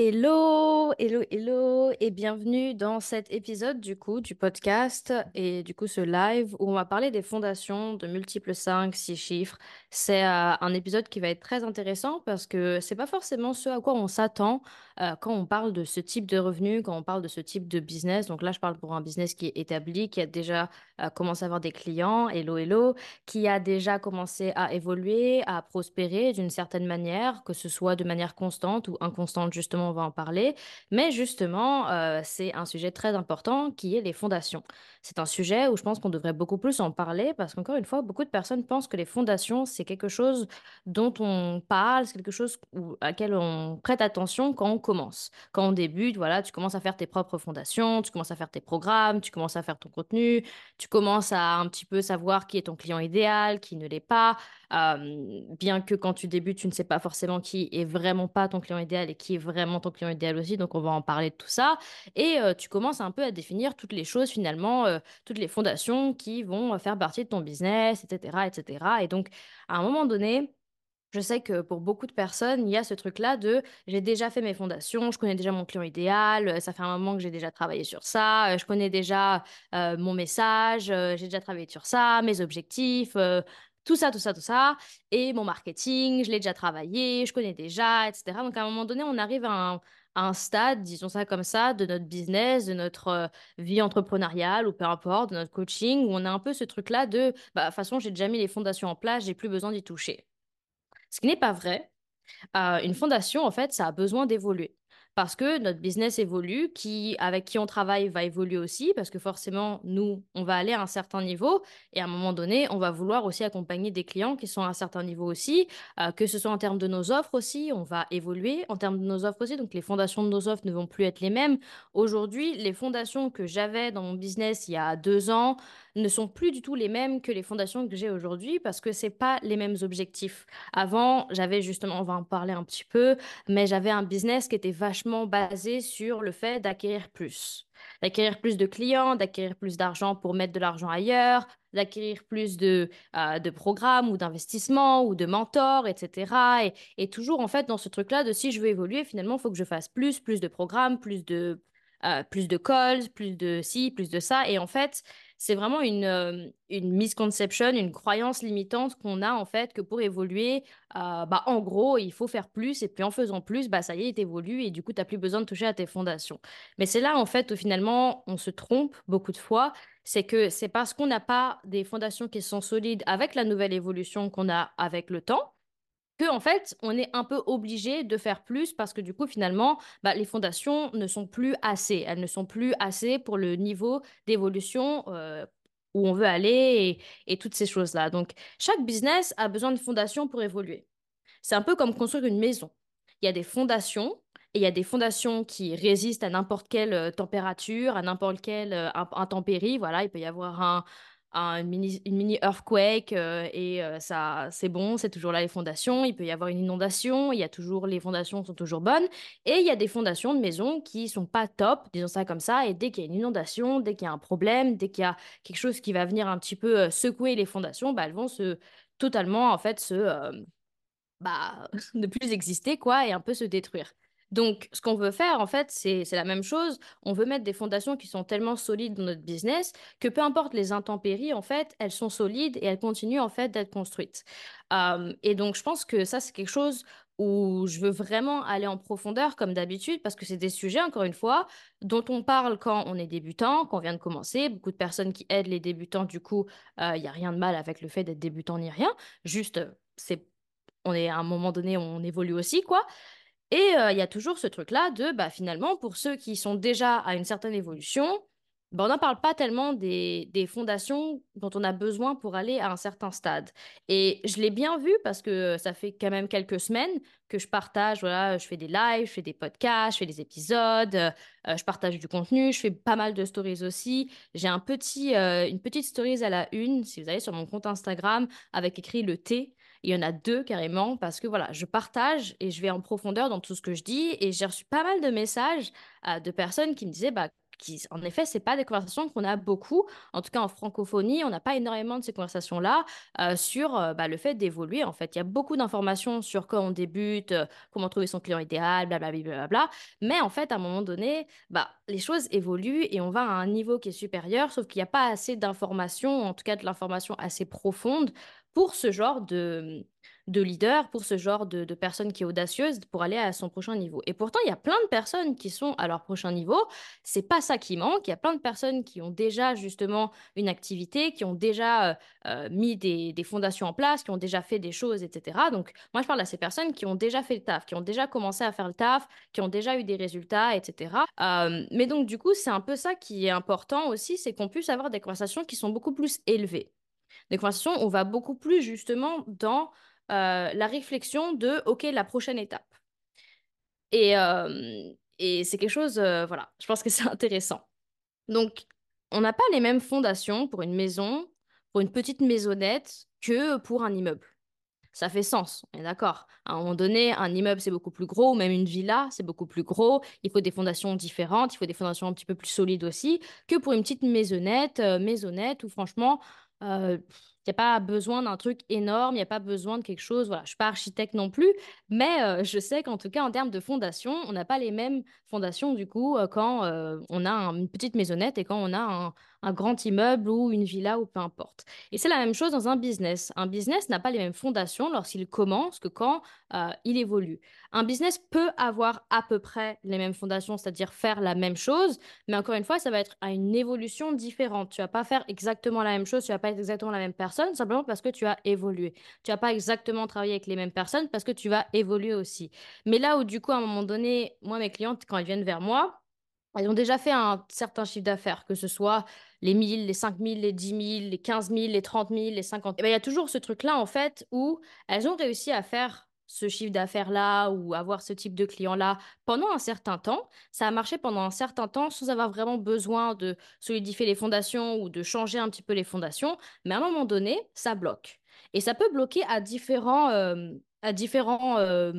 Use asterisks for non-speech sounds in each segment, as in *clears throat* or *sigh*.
Hello, hello, hello, et bienvenue dans cet épisode du coup du podcast et du coup ce live où on va parler des fondations de multiples 5, 6 chiffres. C'est euh, un épisode qui va être très intéressant parce que c'est pas forcément ce à quoi on s'attend euh, quand on parle de ce type de revenu, quand on parle de ce type de business. Donc là, je parle pour un business qui est établi, qui a déjà euh, commencé à avoir des clients, hello, hello, qui a déjà commencé à évoluer, à prospérer d'une certaine manière, que ce soit de manière constante ou inconstante justement on va en parler. Mais justement, euh, c'est un sujet très important qui est les fondations. C'est un sujet où je pense qu'on devrait beaucoup plus en parler parce qu'encore une fois, beaucoup de personnes pensent que les fondations, c'est quelque chose dont on parle, c'est quelque chose à laquelle on prête attention quand on commence. Quand on débute, voilà, tu commences à faire tes propres fondations, tu commences à faire tes programmes, tu commences à faire ton contenu, tu commences à un petit peu savoir qui est ton client idéal, qui ne l'est pas. Bien que quand tu débutes, tu ne sais pas forcément qui est vraiment pas ton client idéal et qui est vraiment ton client idéal aussi. Donc, on va en parler de tout ça. Et tu commences un peu à définir toutes les choses finalement, toutes les fondations qui vont faire partie de ton business, etc., etc. Et donc, à un moment donné, je sais que pour beaucoup de personnes, il y a ce truc-là de j'ai déjà fait mes fondations, je connais déjà mon client idéal, ça fait un moment que j'ai déjà travaillé sur ça, je connais déjà mon message, j'ai déjà travaillé sur ça, mes objectifs, tout ça, tout ça, tout ça. Et mon marketing, je l'ai déjà travaillé, je connais déjà, etc. Donc à un moment donné, on arrive à un, stade, disons ça comme ça, de notre business, de notre euh, vie entrepreneuriale ou peu importe, de notre coaching, où on a un peu ce truc-là de, bah, de toute façon, j'ai déjà mis les fondations en place, j'ai plus besoin d'y toucher. Ce qui n'est pas vrai. Euh, une fondation, en fait, ça a besoin d'évoluer parce que notre business évolue, qui, avec qui on travaille va évoluer aussi, parce que forcément, nous, on va aller à un certain niveau, et à un moment donné, on va vouloir aussi accompagner des clients qui sont à un certain niveau aussi, euh, que ce soit en termes de nos offres aussi, on va évoluer en termes de nos offres aussi, donc les fondations de nos offres ne vont plus être les mêmes. Aujourd'hui, les fondations que j'avais dans mon business il y a deux ans ne sont plus du tout les mêmes que les fondations que j'ai aujourd'hui, parce que c'est pas les mêmes objectifs. Avant, j'avais justement, on va en parler un petit peu, mais j'avais un business qui était vachement basé sur le fait d'acquérir plus. D'acquérir plus de clients, d'acquérir plus d'argent pour mettre de l'argent ailleurs, d'acquérir plus de, euh, de programmes ou d'investissements ou de mentors, etc. Et, toujours, en fait, dans ce truc-là de si je veux évoluer, finalement, il faut que je fasse plus, plus de programmes, plus de, euh, plus de calls, plus de ci, plus de ça. Et en fait, c'est vraiment une, euh, une misconception, une croyance limitante qu'on a en fait que pour évoluer, euh, bah, en gros, il faut faire plus et puis en faisant plus, bah, ça y est, tu évolues et du coup, tu n'as plus besoin de toucher à tes fondations. Mais c'est là en fait où finalement, on se trompe beaucoup de fois. C'est que c'est parce qu'on n'a pas des fondations qui sont solides avec la nouvelle évolution qu'on a avec le temps que en fait, on est un peu obligé de faire plus parce que du coup, finalement, bah, les fondations ne sont plus assez. Elles ne sont plus assez pour le niveau d'évolution euh, où on veut aller et, et toutes ces choses-là. Donc, chaque business a besoin de fondations pour évoluer. C'est un peu comme construire une maison. Il y a des fondations et il y a des fondations qui résistent à n'importe quelle euh, température, à n'importe quelle euh, intempérie. Voilà, il peut y avoir un, une mini, earthquake euh, et euh, ça c'est bon, c'est toujours là les fondations. Il peut y avoir une inondation, il y a toujours les fondations sont toujours bonnes et il y a des fondations de maisons qui sont pas top, disons ça comme ça. Et dès qu'il y a une inondation, dès qu'il y a un problème, dès qu'il y a quelque chose qui va venir un petit peu euh, secouer les fondations, bah, elles vont se totalement en fait se bah, *laughs* ne plus exister quoi et un peu se détruire. Donc, ce qu'on veut faire, en fait, c'est la même chose. On veut mettre des fondations qui sont tellement solides dans notre business que peu importe les intempéries, en fait, elles sont solides et elles continuent, en fait, d'être construites. Et donc, je pense que ça, c'est quelque chose où je veux vraiment aller en profondeur, comme d'habitude, parce que c'est des sujets, encore une fois, dont on parle quand on est débutant, quand on vient de commencer. Beaucoup de personnes qui aident les débutants, du coup, il n'y a rien de mal avec le fait d'être débutant ni rien. Juste, c'est on est à un moment donné, on évolue aussi, quoi. Et euh, il y a toujours ce truc-là de, bah, finalement, pour ceux qui sont déjà à une certaine évolution, bah, on n'en parle pas tellement des, fondations dont on a besoin pour aller à un certain stade. Et je l'ai bien vu parce que ça fait quand même quelques semaines que je partage, voilà, je fais des lives, je fais des podcasts, je fais des épisodes, euh, je partage du contenu, je fais pas mal de stories aussi. J'ai un petit, euh, une petite stories à la une, si vous allez sur mon compte Instagram, avec écrit le T il y en a deux carrément parce que voilà, je partage et je vais en profondeur dans tout ce que je dis et j'ai reçu pas mal de messages euh, de personnes qui me disaient bah qui, en effet, c'est pas des conversations qu'on a beaucoup. En tout cas, en francophonie, on n'a pas énormément de ces conversations-là euh, sur euh, bah, le fait d'évoluer. En fait, il y a beaucoup d'informations sur quand on débute, comment trouver son client idéal, blablabla. Bla, bla, bla, Mais en fait, à un moment donné, bah, les choses évoluent et on va à un niveau qui est supérieur, sauf qu'il n'y a pas assez d'informations, en tout cas de l'information assez profonde pour ce genre de, de leader, pour ce genre de, personne qui est audacieuse pour aller à son prochain niveau. Et pourtant, il y a plein de personnes qui sont à leur prochain niveau. C'est pas ça qui manque. Il y a plein de personnes qui ont déjà justement une activité, qui ont déjà euh, euh, mis des, des, fondations en place, qui ont déjà fait des choses, etc. Donc, moi, je parle à ces personnes qui ont déjà fait le taf, qui ont déjà commencé à faire le taf, qui ont déjà eu des résultats, etc. Euh, mais donc, du coup, c'est un peu ça qui est important aussi, c'est qu'on puisse avoir des conversations qui sont beaucoup plus élevées. Des conversations, on va beaucoup plus justement dans euh, la réflexion de, OK, la prochaine étape. Et, euh, et c'est quelque chose, euh, voilà, je pense que c'est *laughs* intéressant. Donc, on n'a pas les mêmes fondations pour une maison, pour une petite maisonnette, que pour un immeuble. Ça fait sens, on est d'accord. À un moment donné, un immeuble, c'est beaucoup plus gros, même une villa, c'est beaucoup plus gros. Il faut des fondations différentes, il faut des fondations un petit peu plus solides aussi, que pour une petite maisonnette, maisonnette, où franchement, n'y a pas besoin d'un truc énorme, il n'y a pas besoin de quelque chose. Voilà, je suis pas architecte non plus, mais euh, je sais qu'en tout cas, en termes de fondation, on n'a pas les mêmes fondations du coup euh, quand euh, on a une petite maisonnette et quand on a un, un grand immeuble ou une villa ou peu importe. Et c'est la même chose dans un business. Un business n'a pas les mêmes fondations lorsqu'il commence que quand euh, il évolue. Un business peut avoir à peu près les mêmes fondations, c'est-à-dire faire la même chose, mais encore une fois, ça va être à une évolution différente. Tu vas pas faire exactement la même chose, tu vas pas être exactement la même personne, simplement parce que tu as évolué. Tu vas pas exactement travailler avec les mêmes personnes parce que tu vas évoluer aussi. Mais là où du coup, à un moment donné, moi, mes clientes, quand elles viennent vers moi, elles ont déjà fait un certain chiffre d'affaires, que ce soit les 1000, les 5000, les 10 000, les 15 000, les 30 000, les 50 000. Et ben, il y a toujours ce truc-là, en fait, où elles ont réussi à faire ce chiffre d'affaires-là ou avoir ce type de client-là pendant un certain temps. Ça a marché pendant un certain temps sans avoir vraiment besoin de solidifier les fondations ou de changer un petit peu les fondations. Mais à un moment donné, ça bloque. Et ça peut bloquer à différents, euh, à différents euh,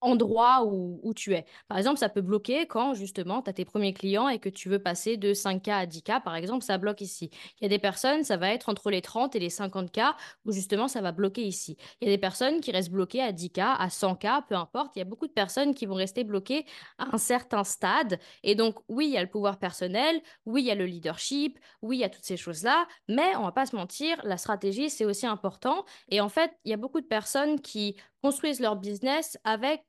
endroits où, où, tu es. Par exemple, ça peut bloquer quand justement tu as tes premiers clients et que tu veux passer de 5K à 10K, par exemple, ça bloque ici. Il y a des personnes, ça va être entre les 30 et les 50K où justement ça va bloquer ici. Il y a des personnes qui restent bloquées à 10K, à 100K, peu importe. Il y a beaucoup de personnes qui vont rester bloquées à un certain stade. Et donc, oui, il y a le pouvoir personnel, oui, il y a le leadership, oui, il y a toutes ces choses-là, mais on va pas se mentir, la stratégie, c'est aussi important. Et en fait, il y a beaucoup de personnes qui construisent leur business avec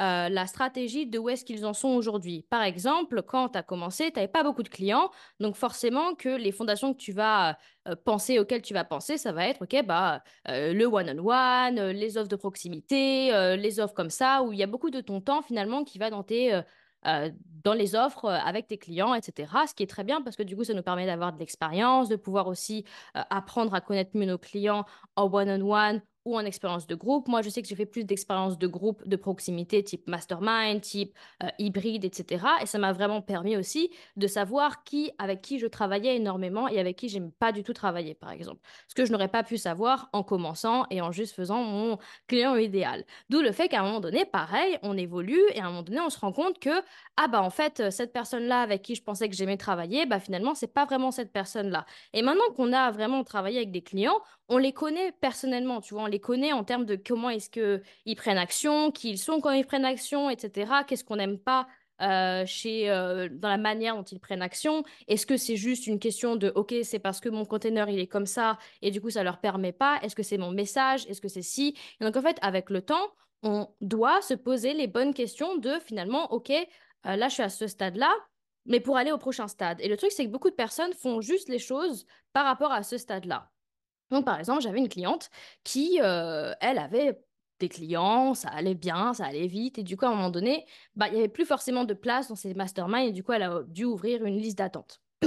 euh, la stratégie de où est-ce qu'ils en sont aujourd'hui. Par exemple, quand tu as commencé, tu n'avais pas beaucoup de clients, donc forcément que les fondations que tu vas euh, penser, auxquelles tu vas penser, ça va être, bah, euh, le one-on-one, les offres de proximité, les offres comme ça, où il y a beaucoup de ton temps finalement qui va dans tes... dans les offres avec tes clients, etc. Ce qui est très bien parce que du coup, ça nous permet d'avoir de l'expérience, de pouvoir aussi apprendre à connaître mieux nos clients en one-on-one ou en expérience de groupe. Moi, je sais que j'ai fait plus d'expériences de groupe de proximité type mastermind, type euh, hybride, etc. Et ça m'a vraiment permis aussi de savoir qui, avec qui je travaillais énormément et avec qui j'aime pas du tout travailler, par exemple. Ce que je n'aurais pas pu savoir en commençant et en juste faisant mon client idéal. D'où le fait qu'à un moment donné, pareil, on évolue et à un moment donné, on se rend compte que, ah bah en fait, cette personne-là avec qui je pensais que j'aimais travailler, bah finalement, c'est pas vraiment cette personne-là. Et maintenant qu'on a vraiment travaillé avec des clients, on les connaît personnellement, tu vois, on les connaît en termes de comment est-ce qu'ils prennent action, qui ils sont quand ils prennent action, etc. Qu'est-ce qu'on n'aime pas euh, chez, euh, dans la manière dont ils prennent action? Est-ce que c'est juste une question de OK, c'est parce que mon container il est comme ça et du coup ça leur permet pas? Est-ce que c'est mon message? Est-ce que c'est si? Donc en fait, avec le temps, on doit se poser les bonnes questions de finalement OK, euh, là je suis à ce stade-là, mais pour aller au prochain stade. Et le truc, c'est que beaucoup de personnes font juste les choses par rapport à ce stade-là. Donc, par exemple, j'avais une cliente qui, euh, elle, avait des clients, ça allait bien, ça allait vite, et du coup, à un moment donné, bah, il n'y avait plus forcément de place dans ses masterminds, et du coup, elle a dû ouvrir une liste d'attente. *clears throat*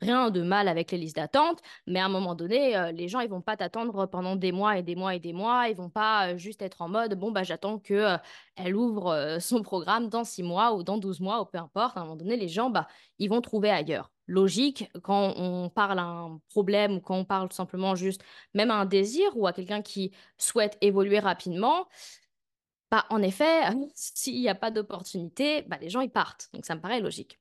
Rien de mal avec les listes d'attente, mais à un moment donné, euh, les gens, ils vont pas t'attendre pendant des mois et des mois et des mois. Ils vont pas euh, juste être en mode, bon, bah, j'attends que elle ouvre son programme dans six mois ou dans 12 mois ou peu importe. À un moment donné, les gens, bah, ils vont trouver ailleurs. Logique, quand on parle à un problème ou quand on parle simplement juste même à un désir ou à quelqu'un qui souhaite évoluer rapidement, bah, en effet, *laughs* s'il n'y a pas d'opportunité, bah, les gens, ils partent. Donc, ça me paraît logique.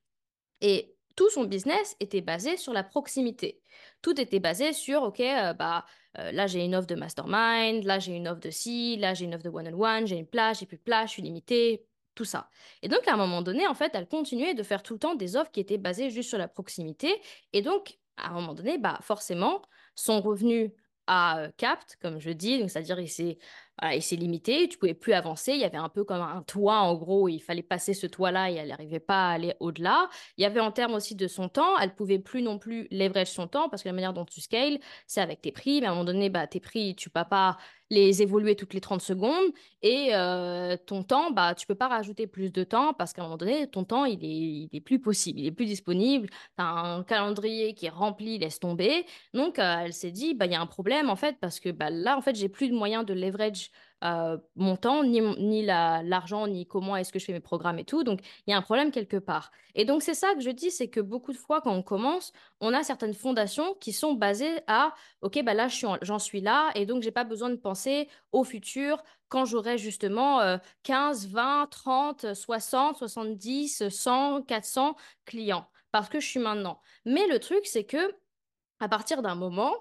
Et tout son business était basé sur la proximité. Tout était basé sur, OK, euh, bah, euh, là j'ai une offre de mastermind, là j'ai une offre de ci, là j'ai une offre de one-on-one, j'ai une plage, j'ai plus de plage, je suis limitée, tout ça. Et donc à un moment donné, en fait, elle continuait de faire tout le temps des offres qui étaient basées juste sur la proximité. Et donc, à un moment donné, bah, forcément, son revenu à euh, capt, comme je dis, c'est-à-dire il s'est voilà, il s'est limité, tu pouvais plus avancer, il y avait un peu comme un toit en gros, il fallait passer ce toit-là et elle n'arrivait pas à aller au-delà. Il y avait en termes aussi de son temps, elle pouvait plus non plus leverage son temps parce que la manière dont tu scales, c'est avec tes prix, mais à un moment donné, bah, tes prix, tu peux pas les évoluer toutes les 30 secondes et euh, ton temps, bah, tu peux pas rajouter plus de temps parce qu'à un moment donné, ton temps, il est, il est plus possible, il est plus disponible, tu as un calendrier qui est rempli, laisse tomber. Donc, euh, elle s'est dit, bah, il y a un problème en fait parce que bah, là, en fait, j'ai plus de moyens de leverage euh, mon temps, ni, ni l'argent, ni comment est-ce que je fais mes programmes et tout. Donc, il y a un problème quelque part. Et donc, c'est ça que je dis, c'est que beaucoup de fois, quand on commence, on a certaines fondations qui sont basées à, OK, bah là, j'en suis, là, et donc, j'ai pas besoin de penser au futur quand j'aurai justement 15, 20, 30, 60, 70, 100, 400 clients, parce que je suis maintenant. Mais le truc, c'est que à partir d'un moment,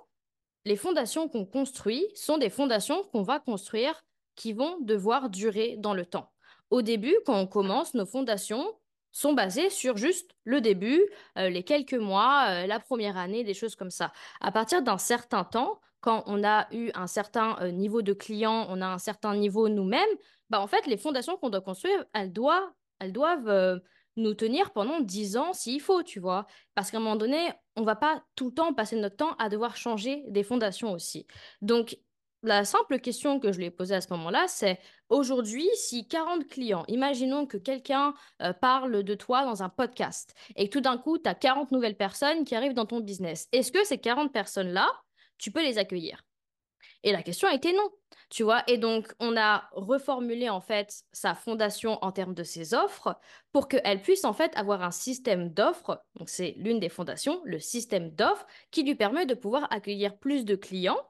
les fondations qu'on construit sont des fondations qu'on va construire qui vont devoir durer dans le temps. Au début, quand on commence, nos fondations sont basées sur juste le début, euh, les quelques mois, euh, la première année, des choses comme ça. À partir d'un certain temps, quand on a eu un certain euh, niveau de client, on a un certain niveau nous-mêmes, bah en fait, les fondations qu'on doit construire, elles doivent, elles doivent nous tenir pendant 10 ans s'il faut, tu vois. Parce qu'à un moment donné, on va pas tout le temps passer notre temps à devoir changer des fondations aussi. Donc, la simple question que je lui ai posée à ce moment-là, c'est aujourd'hui, si 40 clients, imaginons que quelqu'un euh, parle de toi dans un podcast et que tout d'un coup, tu as 40 nouvelles personnes qui arrivent dans ton business, est-ce que ces 40 personnes-là, tu peux les accueillir? Et la question a été non, tu vois? Et donc, on a reformulé en fait sa fondation en termes de ses offres pour qu'elle puisse en fait avoir un système d'offres. Donc, c'est l'une des fondations, le système d'offres, qui lui permet de pouvoir accueillir plus de clients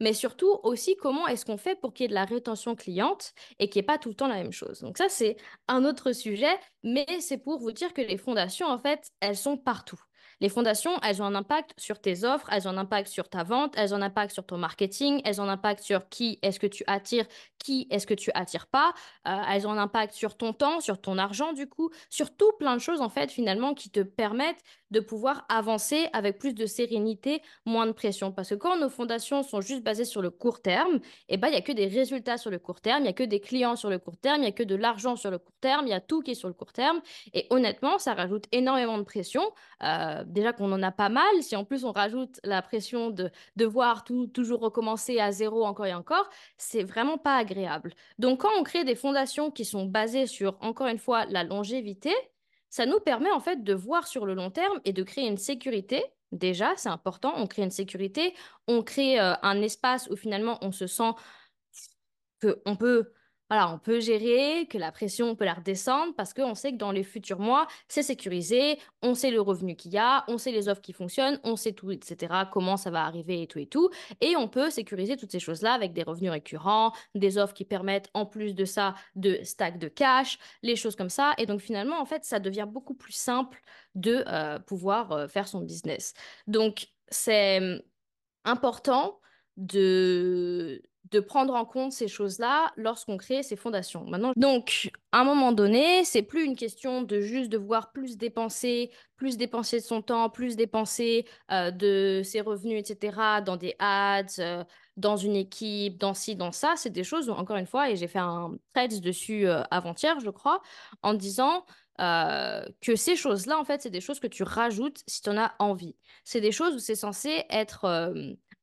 mais surtout aussi comment est-ce qu'on fait pour qu'il y ait de la rétention cliente et qu'il n'y ait pas tout le temps la même chose. Donc ça, c'est un autre sujet, mais c'est pour vous dire que les fondations, en fait, elles sont partout. Les fondations, elles ont un impact sur tes offres, elles ont un impact sur ta vente, elles ont un impact sur ton marketing, elles ont un impact sur qui est-ce que tu attires, qui est-ce que tu attires pas, euh, elles ont un impact sur ton temps, sur ton argent du coup, sur tout plein de choses en fait finalement qui te permettent de pouvoir avancer avec plus de sérénité, moins de pression. Parce que quand nos fondations sont juste basées sur le court terme, eh ben, il n'y a que des résultats sur le court terme, il n'y a que des clients sur le court terme, il n'y a que de l'argent sur le court terme, il y a tout qui est sur le court terme. Et honnêtement, ça rajoute énormément de pression. Euh, déjà qu'on en a pas mal, si en plus on rajoute la pression de devoir tout, toujours recommencer à zéro encore et encore, c'est vraiment pas agréable. Donc quand on crée des fondations qui sont basées sur, encore une fois, la longévité, ça nous permet en fait de voir sur le long terme et de créer une sécurité. Déjà, c'est important, on crée une sécurité, on crée euh, un espace où finalement on se sent qu'on peut voilà, on peut gérer, que la pression, on peut la redescendre parce qu'on sait que dans les futurs mois, c'est sécurisé, on sait le revenu qu'il y a, on sait les offres qui fonctionnent, on sait tout, etc., comment ça va arriver et tout et tout. Et on peut sécuriser toutes ces choses-là avec des revenus récurrents, des offres qui permettent en plus de ça de stack de cash, les choses comme ça. Et donc finalement, en fait, ça devient beaucoup plus simple de euh, pouvoir euh, faire son business. Donc c'est hum, important de de prendre en compte ces choses-là lorsqu'on crée ces fondations. Maintenant, donc, à un moment donné, c'est plus une question de juste devoir plus dépenser, plus dépenser de son temps, plus dépenser euh, de ses revenus, etc., dans des ads, euh, dans une équipe, dans ci, dans ça. C'est des choses, encore une fois, et j'ai fait un thread dessus euh, avant-hier, je crois, en disant que ces choses-là, en fait, c'est des choses que tu rajoutes si tu en as envie. C'est des choses où c'est censé être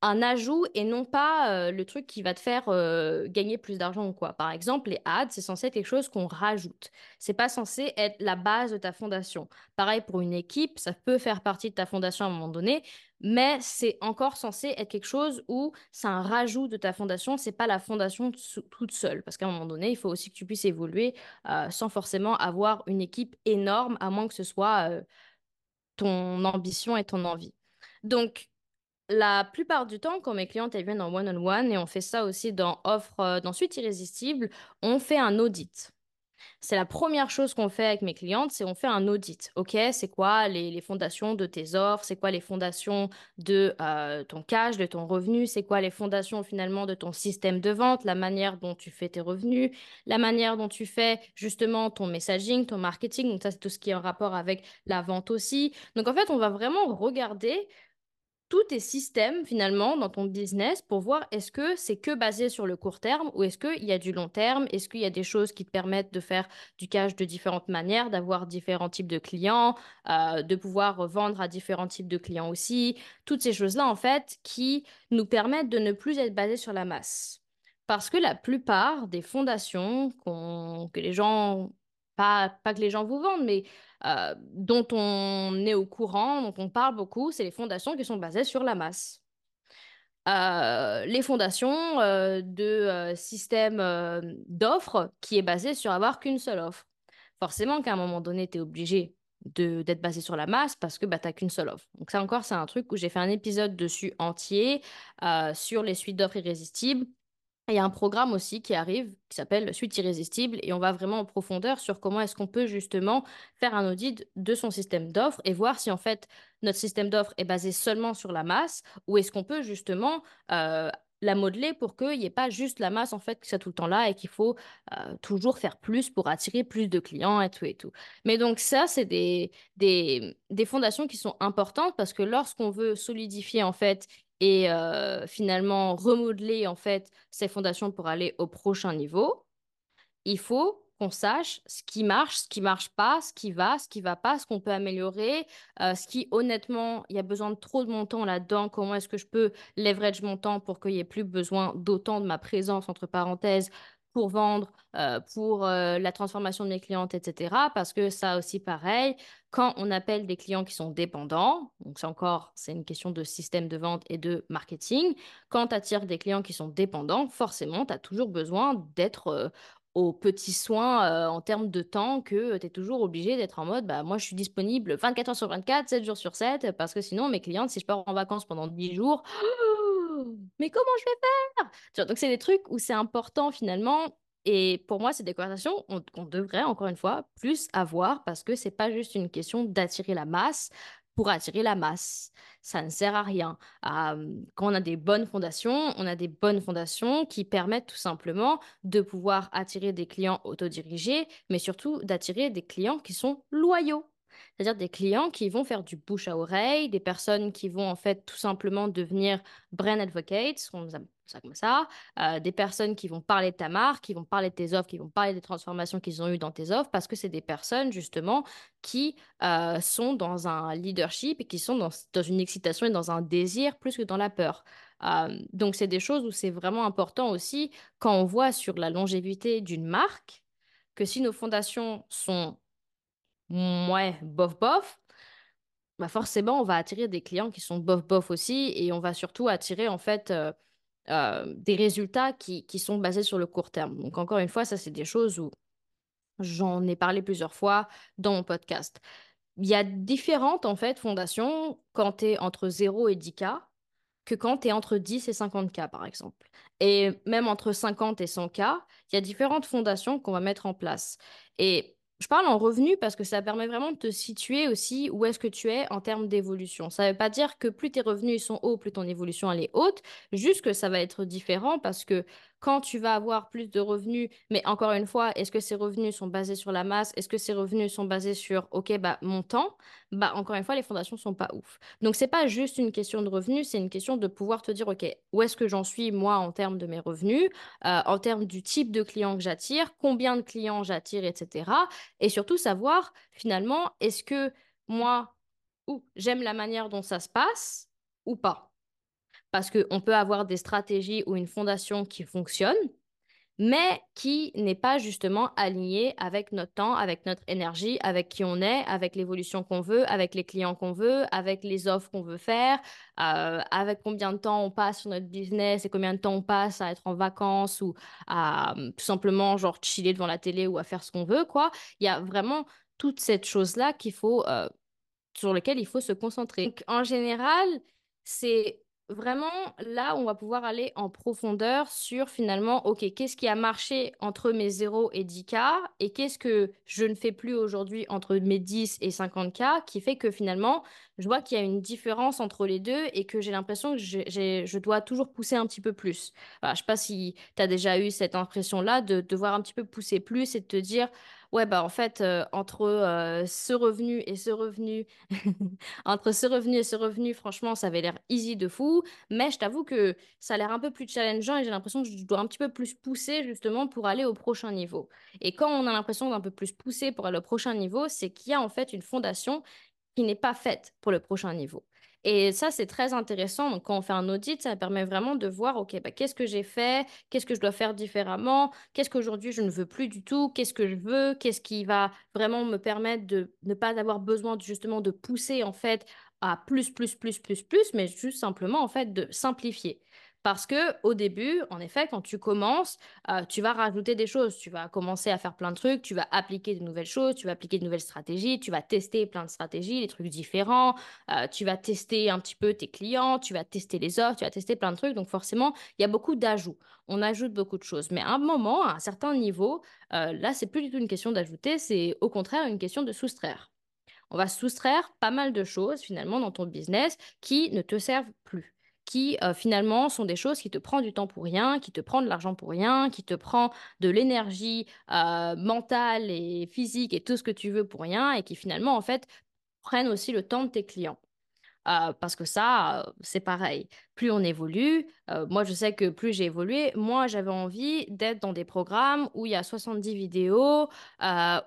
un ajout et non pas euh, le truc qui va te faire euh, gagner plus d'argent ou quoi. Par exemple, les ads, c'est censé être quelque chose qu'on rajoute. C'est pas censé être la base de ta fondation. Pareil pour une équipe, ça peut faire partie de ta fondation à un moment donné, mais c'est encore censé être quelque chose où c'est un rajout de ta fondation, c'est pas la fondation toute seule. Parce qu'à un moment donné, il faut aussi que tu puisses évoluer euh, sans forcément avoir une équipe énorme, à moins que ce soit ton ambition et ton envie. Donc, la plupart du temps, quand mes clientes viennent en one-on-one, et on fait ça aussi dans offre, euh, dans Suite Irrésistible, on fait un audit. C'est la première chose qu'on fait avec mes clientes, c'est on fait un audit. OK, c'est quoi les, les fondations de tes offres? C'est quoi les fondations de euh, ton cash, de ton revenu? C'est quoi les fondations finalement de ton système de vente? La manière dont tu fais tes revenus, la manière dont tu fais justement ton messaging, ton marketing? Donc ça, c'est tout ce qui est en rapport avec la vente aussi. Donc en fait, on va vraiment regarder tous tes systèmes finalement dans ton business pour voir est-ce que c'est que basé sur le court terme ou est-ce qu'il y a du long terme, est-ce qu'il y a des choses qui te permettent de faire du cash de différentes manières, d'avoir différents types de clients, euh, de pouvoir vendre à différents types de clients aussi, toutes ces choses-là en fait qui nous permettent de ne plus être basés sur la masse. Parce que la plupart des fondations que les gens, pas, que les gens vous vendent, mais euh, dont on est au courant, dont on parle beaucoup, c'est les fondations qui sont basées sur la masse. Euh, les fondations euh, de système d'offres qui est basé sur avoir qu'une seule offre. Forcément qu'à un moment donné, tu es obligé d'être basé sur la masse parce que bah, tu n'as qu'une seule offre. Donc ça encore, c'est un truc où j'ai fait un épisode dessus entier sur les suites d'offres irrésistibles. Il y a un programme aussi qui arrive qui s'appelle Suite irrésistible et on va vraiment en profondeur sur comment est-ce qu'on peut justement faire un audit de son système d'offres et voir si en fait notre système d'offres est basé seulement sur la masse ou est-ce qu'on peut justement euh, la modeler pour qu'il n'y ait pas juste la masse en fait qui soit tout le temps là et qu'il faut euh, toujours faire plus pour attirer plus de clients et tout et tout. Mais donc ça, c'est des, fondations qui sont importantes parce que lorsqu'on veut solidifier en fait et finalement remodeler en fait ces fondations pour aller au prochain niveau, il faut qu'on sache ce qui marche, ce qui marche pas, ce qui va, ce qui va pas, ce qu'on peut améliorer, ce qui honnêtement, il y a besoin de trop de mon temps là-dedans, comment est-ce que je peux leverage mon temps pour qu'il n'y ait plus besoin d'autant de ma présence, entre parenthèses, pour vendre, euh, pour euh, la transformation de mes clientes, etc. Parce que ça aussi, pareil, quand on appelle des clients qui sont dépendants, donc c'est encore, c'est une question de système de vente et de marketing, quand tu attires des clients qui sont dépendants, forcément, tu as toujours besoin d'être euh, aux petits soins en termes de temps que tu es toujours obligé d'être en mode, bah, moi je suis disponible 24 heures sur 24, 7 jours sur 7, parce que sinon mes clientes, si je pars en vacances pendant 10 jours, mais comment je vais faire? donc, c'est des trucs où c'est important finalement. Et pour moi, c'est des conversations qu'on devrait, encore une fois, plus avoir parce que c'est pas juste une question d'attirer la masse pour attirer la masse. Ça ne sert à rien. Quand on a des bonnes fondations, on a des bonnes fondations qui permettent tout simplement de pouvoir attirer des clients autodirigés, mais surtout d'attirer des clients qui sont loyaux. C'est-à-dire des clients qui vont faire du bouche à oreille, des personnes qui vont en fait tout simplement devenir brand advocates, on appelle ça comme ça, euh, des personnes qui vont parler de ta marque, qui vont parler de tes offres, qui vont parler des transformations qu'ils ont eues dans tes offres, parce que c'est des personnes justement qui euh, sont dans un leadership et qui sont dans, une excitation et dans un désir plus que dans la peur. Euh, donc c'est des choses où c'est vraiment important aussi quand on voit sur la longévité d'une marque que si nos fondations sont ouais, bof bof, bah forcément, on va attirer des clients qui sont bof bof aussi et on va surtout attirer en fait euh, euh, des résultats qui, qui sont basés sur le court terme. Donc encore une fois, ça c'est des choses où j'en ai parlé plusieurs fois dans mon podcast. Il y a différentes en fait fondations quand tu es entre 0 et 10K que quand tu es entre 10 et 50K par exemple. Et même entre 50 et 100K, il y a différentes fondations qu'on va mettre en place. Et je parle en revenu parce que ça permet vraiment de te situer aussi où est-ce que tu es en termes d'évolution. Ça ne veut pas dire que plus tes revenus sont hauts, plus ton évolution elle est haute, juste que ça va être différent parce que quand tu vas avoir plus de revenus, mais encore une fois, est-ce que ces revenus sont basés sur la masse? Est-ce que ces revenus sont basés sur, OK, bah, mon temps? Bah, encore une fois, les fondations sont pas ouf. Donc, c'est pas juste une question de revenus, c'est une question de pouvoir te dire, OK, où est-ce que j'en suis, moi, en termes de mes revenus, euh, en termes du type de clients que j'attire, combien de clients j'attire, etc. Et surtout savoir, finalement, est-ce que moi, j'aime la manière dont ça se passe ou pas parce qu'on peut avoir des stratégies ou une fondation qui fonctionne, mais qui n'est pas justement alignée avec notre temps, avec notre énergie, avec qui on est, avec l'évolution qu'on veut, avec les clients qu'on veut, avec les offres qu'on veut faire, euh, avec combien de temps on passe sur notre business et combien de temps on passe à être en vacances ou à euh, tout simplement genre chiller devant la télé ou à faire ce qu'on veut, quoi. Il y a vraiment toute cette chose-là qu'il faut, euh, sur laquelle il faut se concentrer. en général, c'est Vraiment, là, on va pouvoir aller en profondeur sur finalement, OK, qu'est-ce qui a marché entre mes 0 et 10K et qu'est-ce que je ne fais plus aujourd'hui entre mes 10 et 50K qui fait que finalement, je vois qu'il y a une différence entre les deux et que j'ai l'impression que je dois toujours pousser un petit peu plus. Je sais pas si tu as déjà eu cette impression-là de devoir un petit peu pousser plus et de te dire, ouais, bah en fait, entre ce revenu et ce revenu, *laughs* entre ce revenu et ce revenu, franchement, ça avait l'air easy de fou. Mais je t'avoue que ça a l'air un peu plus challengeant et j'ai l'impression que je dois un petit peu plus pousser justement pour aller au prochain niveau. Et quand on a l'impression d'un peu plus pousser pour aller au prochain niveau, c'est qu'il y a en fait une fondation qui n'est pas faite pour le prochain niveau. Et ça, c'est très intéressant. Donc, quand on fait un audit, ça permet vraiment de voir, OK, bah, qu'est-ce que j'ai fait? Qu'est-ce que je dois faire différemment? Qu'est-ce qu'aujourd'hui je ne veux plus du tout? Qu'est-ce que je veux? Qu'est-ce qui va vraiment me permettre de ne pas avoir besoin justement de pousser en fait à plus, plus, plus, plus, plus, mais juste simplement en fait de simplifier. Parce que au début, en effet, quand tu commences, euh, tu vas rajouter des choses. Tu vas commencer à faire plein de trucs, tu vas appliquer de nouvelles choses, tu vas appliquer de nouvelles stratégies, tu vas tester plein de stratégies, des trucs différents. euh, tu vas tester un petit peu tes clients, tu vas tester les offres, tu vas tester plein de trucs. Donc forcément, il y a beaucoup d'ajouts. On ajoute beaucoup de choses. Mais à un moment, à un certain niveau, euh, là, c'est plus du tout une question d'ajouter, c'est au contraire une question de soustraire. On va soustraire pas mal de choses finalement dans ton business qui ne te servent plus, qui euh, finalement sont des choses qui te prennent du temps pour rien, qui te prennent de l'argent pour rien, qui te prennent de l'énergie euh, mentale et physique et tout ce que tu veux pour rien et qui finalement en fait prennent aussi le temps de tes clients. Euh, parce que ça, euh, c'est pareil. Plus on évolue, euh, moi je sais que plus j'ai évolué, moi j'avais envie d'être dans des programmes où il y a 70 vidéos,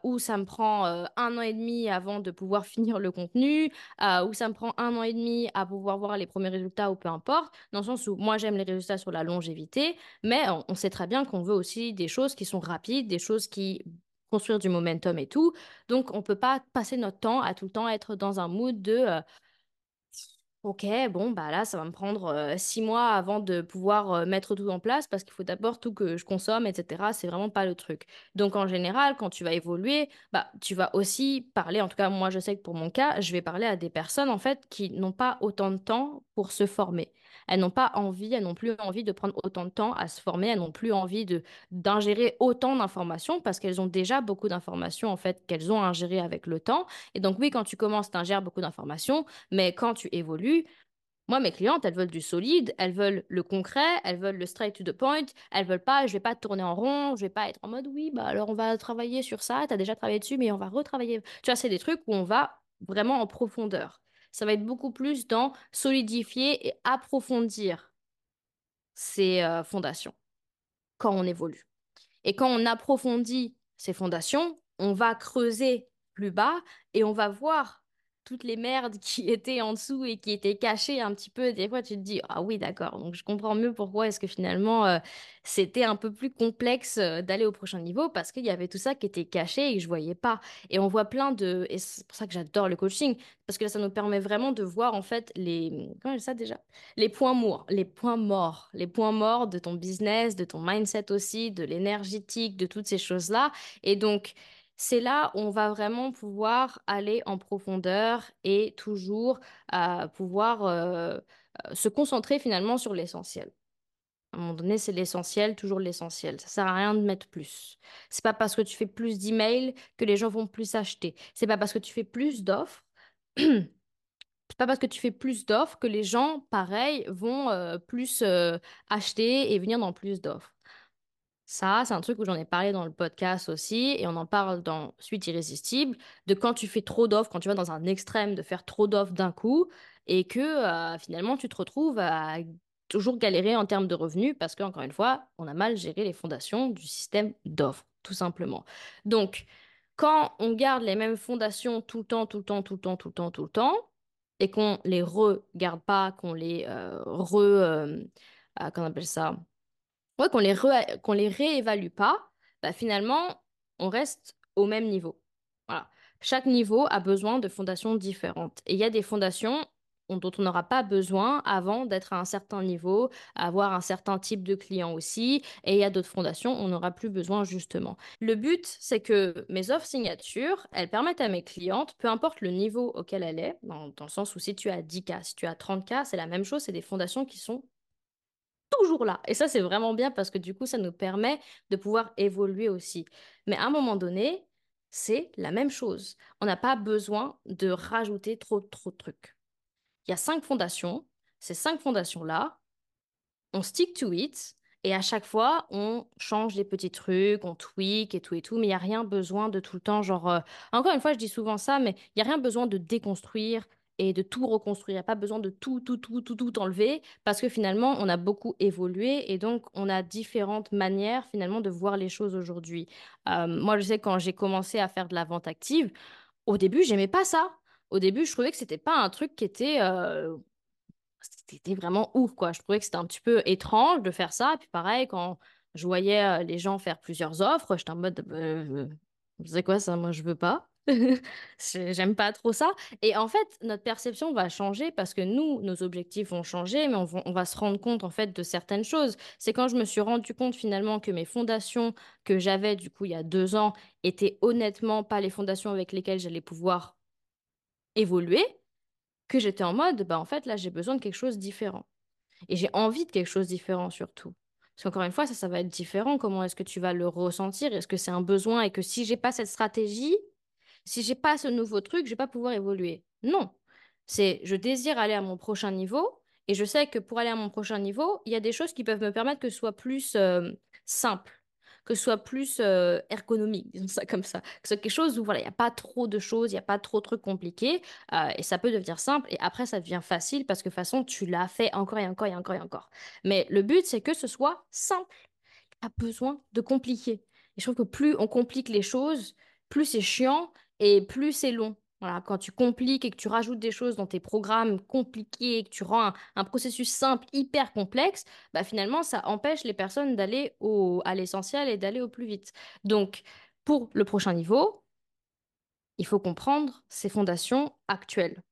où ça me prend un an et demi avant de pouvoir *laughs* finir le contenu, où ça me prend un an et demi à pouvoir voir les premiers résultats ou peu importe, dans le sens où moi j'aime les résultats sur la longévité, mais on, sait très bien qu'on veut aussi des choses qui sont rapides, des choses qui construire du momentum et tout. Donc, on peut pas passer notre temps à tout le temps être dans un mood de Ok, bon, bah là, ça va me prendre six mois avant de pouvoir mettre tout en place parce qu'il faut d'abord tout que je consomme, etc. C'est vraiment pas le truc. Donc, en général, quand tu vas évoluer, bah, tu vas aussi parler, en tout cas, moi, je sais que pour mon cas, je vais parler à des personnes, en fait, qui n'ont pas autant de temps pour se former. Elles n'ont pas envie, elles n'ont plus envie de prendre autant de temps à se former, elles n'ont plus envie de d'ingérer autant d'informations parce qu'elles ont déjà beaucoup d'informations, en fait, qu'elles ont ingérées avec le temps. Et donc, oui, quand tu commences, tu ingères beaucoup d'informations. Mais quand tu évolues, moi, mes clientes, elles veulent du solide, elles veulent le concret, elles veulent le straight to the point, elles veulent pas, je vais pas tourner en rond, je vais pas être en mode oui, bah alors on va travailler sur ça, t'as déjà travaillé dessus, mais on va retravailler. Tu vois, c'est des trucs où on va vraiment en profondeur. Ça va être beaucoup plus dans solidifier et approfondir ces euh, fondations quand on évolue. Et quand on approfondit ces fondations, on va creuser plus bas et on va voir toutes les merdes qui *laughs* étaient en dessous et qui étaient cachées un petit peu. Des fois, tu te dis, ah oui, d'accord, donc je comprends mieux pourquoi est-ce que finalement euh, c'était un peu plus complexe euh, d'aller au prochain niveau parce qu'il y avait tout ça qui était caché et que je voyais pas. Et on voit plein de... Et c'est pour ça que j'adore le coaching, parce que là, ça nous permet vraiment de voir en fait les... Comment ça déjà? Les points morts, les points morts, les points morts de ton business, de ton mindset aussi, de l'énergétique, de toutes ces choses-là. Et donc, c'est là où on va vraiment pouvoir aller en profondeur et toujours euh, pouvoir euh, euh, se concentrer finalement sur l'essentiel. À un moment donné, c'est l'essentiel, toujours l'essentiel. Ça sert à rien de mettre plus. C'est pas parce que tu fais plus d'emails que les gens vont plus acheter. C'est pas parce que tu fais plus d'offres *clears throat* C'est pas parce que tu fais plus d'offres que les gens, pareil, vont plus acheter et venir dans plus d'offres. Ça, c'est un truc où j'en ai parlé dans le podcast aussi, et on en parle dans Suite Irrésistible, de quand tu fais trop d'offres, quand tu vas dans un extrême de faire trop d'offres d'un coup, et que euh, finalement tu te retrouves à toujours galérer en termes de revenus, parce qu'encore une fois, on a mal géré les fondations du système d'offres, tout simplement. Donc, quand on garde les mêmes fondations tout le temps, tout le temps, tout le temps, tout le temps, tout le temps, et qu'on les regarde pas, qu'on les euh, re... euh, ah, qu'on appelle ça? Qu'on les, les réévalue pas, bah finalement, on reste au même niveau. Voilà. Chaque niveau a besoin de fondations différentes. Et il y a des fondations dont on n'aura pas besoin avant d'être à un certain niveau, avoir un certain type de client aussi. Et il y a d'autres fondations, on n'aura plus besoin justement. Le but, c'est que mes offres signatures, elles permettent à mes clientes, peu importe le niveau auquel elle est, dans, dans le sens où si tu as 10K, si tu as 30K, c'est la même chose, c'est des fondations qui sont toujours là. Et ça, c'est vraiment bien parce que du coup, ça nous permet de pouvoir évoluer aussi. Mais à un moment donné, c'est la même chose. On n'a pas besoin de rajouter trop, trop de trucs. Il y a cinq fondations. Ces cinq fondations-là, on stick to it. Et à chaque fois, on change des petits trucs, on tweak et tout et tout, mais il n'y a rien besoin de tout le temps, genre... euh, Encore une fois, je dis souvent ça, mais il n'y a rien besoin de déconstruire et de tout reconstruire. Il n'y a pas besoin de tout, tout, tout, tout, tout enlever, parce que finalement, on a beaucoup évolué et donc on a différentes manières finalement de voir les choses aujourd'hui. Euh, moi, je sais quand j'ai commencé à faire de la vente active, au début, j'aimais pas ça. Au début, je trouvais que c'était pas un truc qui était... euh, c'était vraiment ouf, quoi. Je trouvais que c'était un petit peu étrange de faire ça. Puis pareil, quand je voyais euh, les gens faire plusieurs offres, j'étais en mode, euh, c'est quoi ça? Moi, je veux pas. *laughs* J'ai- J'aime pas trop ça. Et en fait, notre perception va changer parce que nous, nos objectifs vont changer, mais on va, on va se rendre compte en fait de certaines choses. C'est quand je me suis rendu compte finalement que mes fondations que j'avais du coup il y a deux ans étaient honnêtement pas les fondations avec lesquelles j'allais pouvoir évoluer, que j'étais en mode, bah en fait là j'ai besoin de quelque chose de différent. Et j'ai envie de quelque chose de différent surtout. Parce qu'encore une fois, ça, ça va être différent. Comment est-ce que tu vas le ressentir? Est-ce que c'est un besoin? Et que si j'ai pas cette stratégie, si j'ai pas ce nouveau truc, je vais pas pouvoir évoluer? Non. C'est je désire aller à mon prochain niveau et je sais que pour aller à mon prochain niveau, il y a des choses qui peuvent me permettre que ce soit plus euh, simple, que ce soit plus euh, ergonomique, disons ça comme ça. Que ce soit quelque chose où voilà, il n'y a pas trop de choses, il n'y a pas trop de trucs compliqués euh, et ça peut devenir simple et après ça devient facile parce que de toute façon tu l'as fait encore et encore et encore et encore. Mais le but c'est que ce soit simple, pas besoin de compliquer. Et je trouve que plus on complique les choses, plus c'est chiant et plus c'est long. Voilà, quand tu compliques et que tu rajoutes des choses dans tes programmes compliqués et que tu rends un, processus simple hyper complexe, bah finalement ça empêche les personnes d'aller à l'essentiel et d'aller au plus vite. Donc, pour le prochain niveau, il faut comprendre ces fondations actuelles.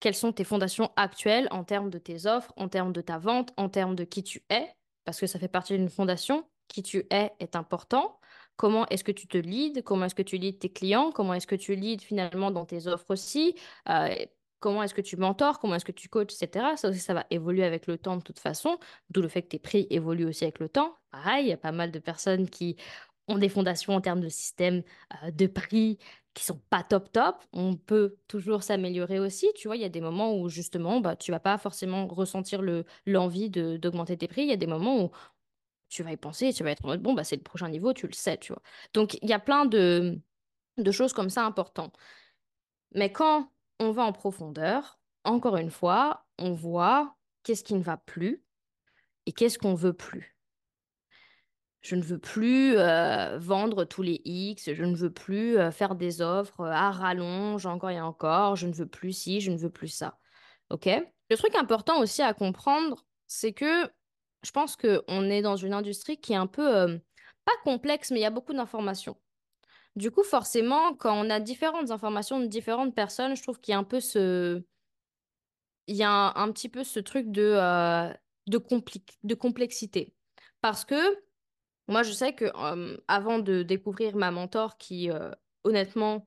Quelles sont tes fondations actuelles en termes de tes offres, en termes de ta vente, en termes de qui tu es, parce que ça fait partie d'une fondation. Qui tu es est important. Comment est-ce que tu te leads? Comment est-ce que tu leads tes clients? Comment est-ce que tu leads finalement dans tes offres aussi? Euh, comment est-ce que tu mentors? Comment est-ce que tu coaches, etc. Ça aussi, ça va évoluer avec le temps de toute façon, d'où le fait que tes prix évoluent aussi avec le temps. Pareil, il y a pas mal de personnes qui ont des fondations en termes de système, euh, de prix, qui sont pas top top, on peut toujours s'améliorer aussi. Tu vois, il y a des moments où justement, bah, tu vas pas forcément ressentir le, l'envie d'augmenter tes prix. Il y a des moments où tu vas y penser tu vas être en mode, bon, bah, c'est le prochain niveau, tu le sais, tu vois. Donc, il y a plein de, de choses comme ça importantes. Mais quand on va en profondeur, encore une fois, on voit qu'est-ce qui ne va plus et qu'est-ce qu'on veut plus. Je ne veux plus euh, vendre tous les X, je ne veux plus euh, faire des offres euh, à rallonge encore et encore, je ne veux plus ci, je ne veux plus ça. OK? Le truc important aussi à comprendre, c'est que je pense qu'on est dans une industrie qui est un peu, euh, pas complexe, mais il y a beaucoup d'informations. Du coup, forcément, quand on a différentes informations de différentes personnes, je trouve qu'il y a un peu ce, il y a un, petit peu ce truc de, euh, de, compli- de complexité. Parce que moi, je sais que euh, avant de découvrir ma mentor, qui honnêtement,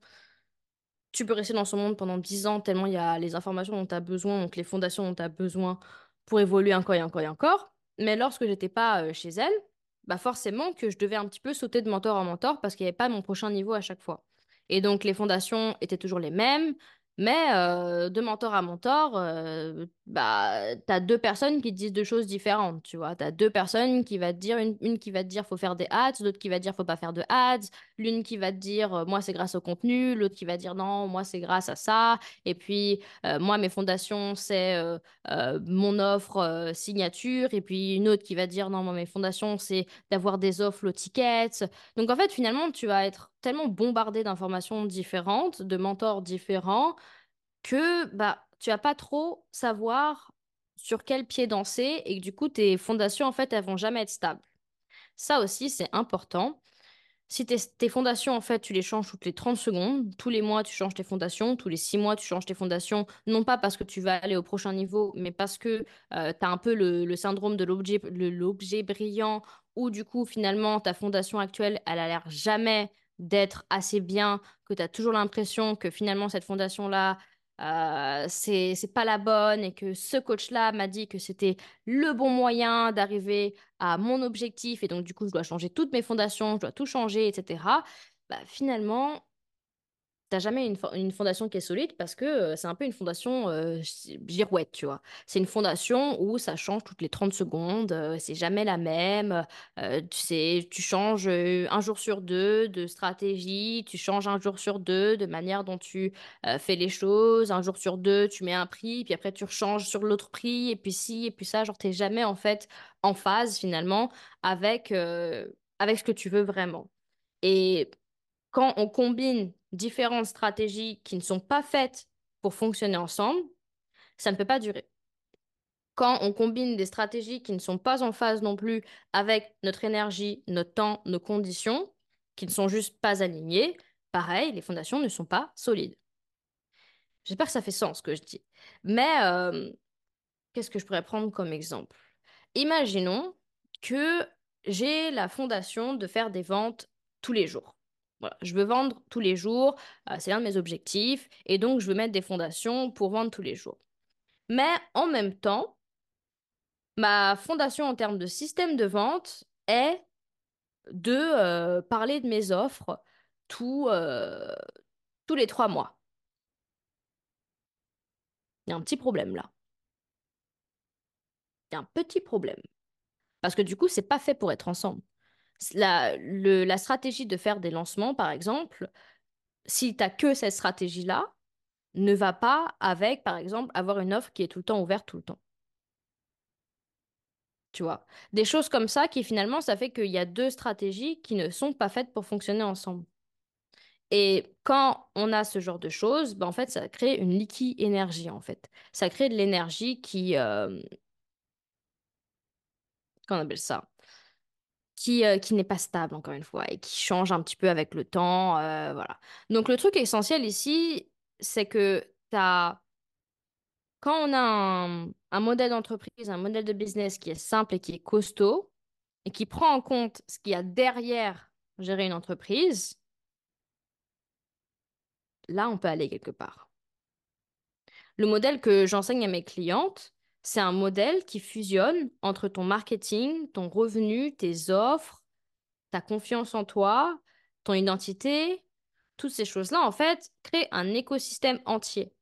tu peux rester dans ce monde pendant 10 ans tellement il y a les informations dont tu as besoin, donc les fondations dont tu as besoin pour évoluer encore et encore et encore. Mais lorsque j'étais pas chez elle, bah forcément que je devais un petit peu sauter de mentor en mentor parce qu'il n'y avait pas mon prochain niveau à chaque fois. Et donc les fondations étaient toujours les mêmes, mais euh, de mentor à mentor, euh, bah t'as deux personnes qui te disent deux choses différentes, tu vois. T'as deux personnes qui va te dire, une, une qui va te dire faut faire des ads, l'autre qui va te dire faut pas faire de ads, l'une qui va te dire euh, moi c'est grâce au contenu, l'autre qui va dire non, moi c'est grâce à ça, et puis moi mes fondations c'est mon offre signature, et puis une autre qui va dire non, moi mes fondations c'est d'avoir des offres low tickets. Donc en fait finalement tu vas être tellement bombardé d'informations différentes, de mentors différents que bah tu vas pas trop savoir sur quel pied danser et que du coup tes fondations en fait elles vont jamais être stables. Ça aussi c'est important. Si tes, fondations, en fait, tu les changes toutes les 30 secondes, tous les mois, tu changes tes fondations, tous les 6 mois, tu changes tes fondations, non pas parce que tu vas aller au prochain niveau, mais parce que tu as un peu le, syndrome de l'objet brillant, où du coup, finalement, ta fondation actuelle, elle a l'air jamais d'être assez bien, que tu as toujours l'impression que finalement, cette fondation-là, euh, c'est, pas la bonne et que ce coach-là m'a dit que c'était le bon moyen d'arriver à mon objectif et donc du coup je dois changer toutes mes fondations, je dois tout changer, etc. Bah, finalement, T'as jamais une, fo- une fondation qui est solide parce que euh, c'est un peu une fondation euh, girouette, tu vois. C'est une fondation où ça change toutes les 30 secondes, euh, c'est jamais la même. euh, tu changes euh, un jour sur deux de stratégie, tu changes un jour sur deux de manière dont tu fais les choses, un jour sur deux tu mets un prix, puis après tu rechanges sur l'autre prix, et puis ci, et puis ça, genre t'es jamais en fait en phase finalement avec, avec ce que tu veux vraiment. Et quand on combine différentes stratégies qui ne sont pas faites pour fonctionner ensemble, ça ne peut pas durer. Quand on combine des stratégies qui ne sont pas en phase non plus avec notre énergie, notre temps, nos conditions, qui ne sont juste pas alignées, pareil, les fondations ne sont pas solides. J'espère que ça fait sens ce que je dis. Mais euh, qu'est-ce que je pourrais prendre comme exemple? Imaginons que j'ai la fondation de faire des ventes tous les jours. Je veux vendre tous les jours, euh, c'est l'un de mes objectifs, et donc je veux mettre des fondations pour vendre tous les jours. Mais en même temps, ma fondation en termes de système de vente est de euh, parler de mes offres euh, tous les trois mois. Il y a un petit problème là. Il y a un petit problème. Parce que du coup, c'est pas fait pour être ensemble. La, stratégie de faire des lancements, par exemple, si tu que cette stratégie-là, ne va pas avec, par exemple, avoir une offre qui est tout le temps ouverte tout le temps. Tu vois? Des choses comme ça qui finalement, ça fait qu'il y a deux stratégies qui ne sont pas faites pour fonctionner ensemble. Et quand on a ce genre de choses, ben en fait, ça crée une liquide énergie, en fait. Ça crée de l'énergie qui... Euh, qu'on appelle ça? Qui, euh, qui n'est pas stable, encore une fois, et qui change un petit peu avec le temps. euh, voilà. Donc, le truc essentiel ici, c'est que t'as Quand on a un, un modèle d'entreprise, un modèle de business qui est simple et qui est costaud et qui prend en compte ce qu'il y a derrière gérer une entreprise, là, on peut aller quelque part. Le modèle que j'enseigne à mes clientes, c'est un modèle qui fusionne entre ton marketing, ton revenu, tes offres, ta confiance en toi, ton identité, toutes ces choses-là, en fait, créent un écosystème entier.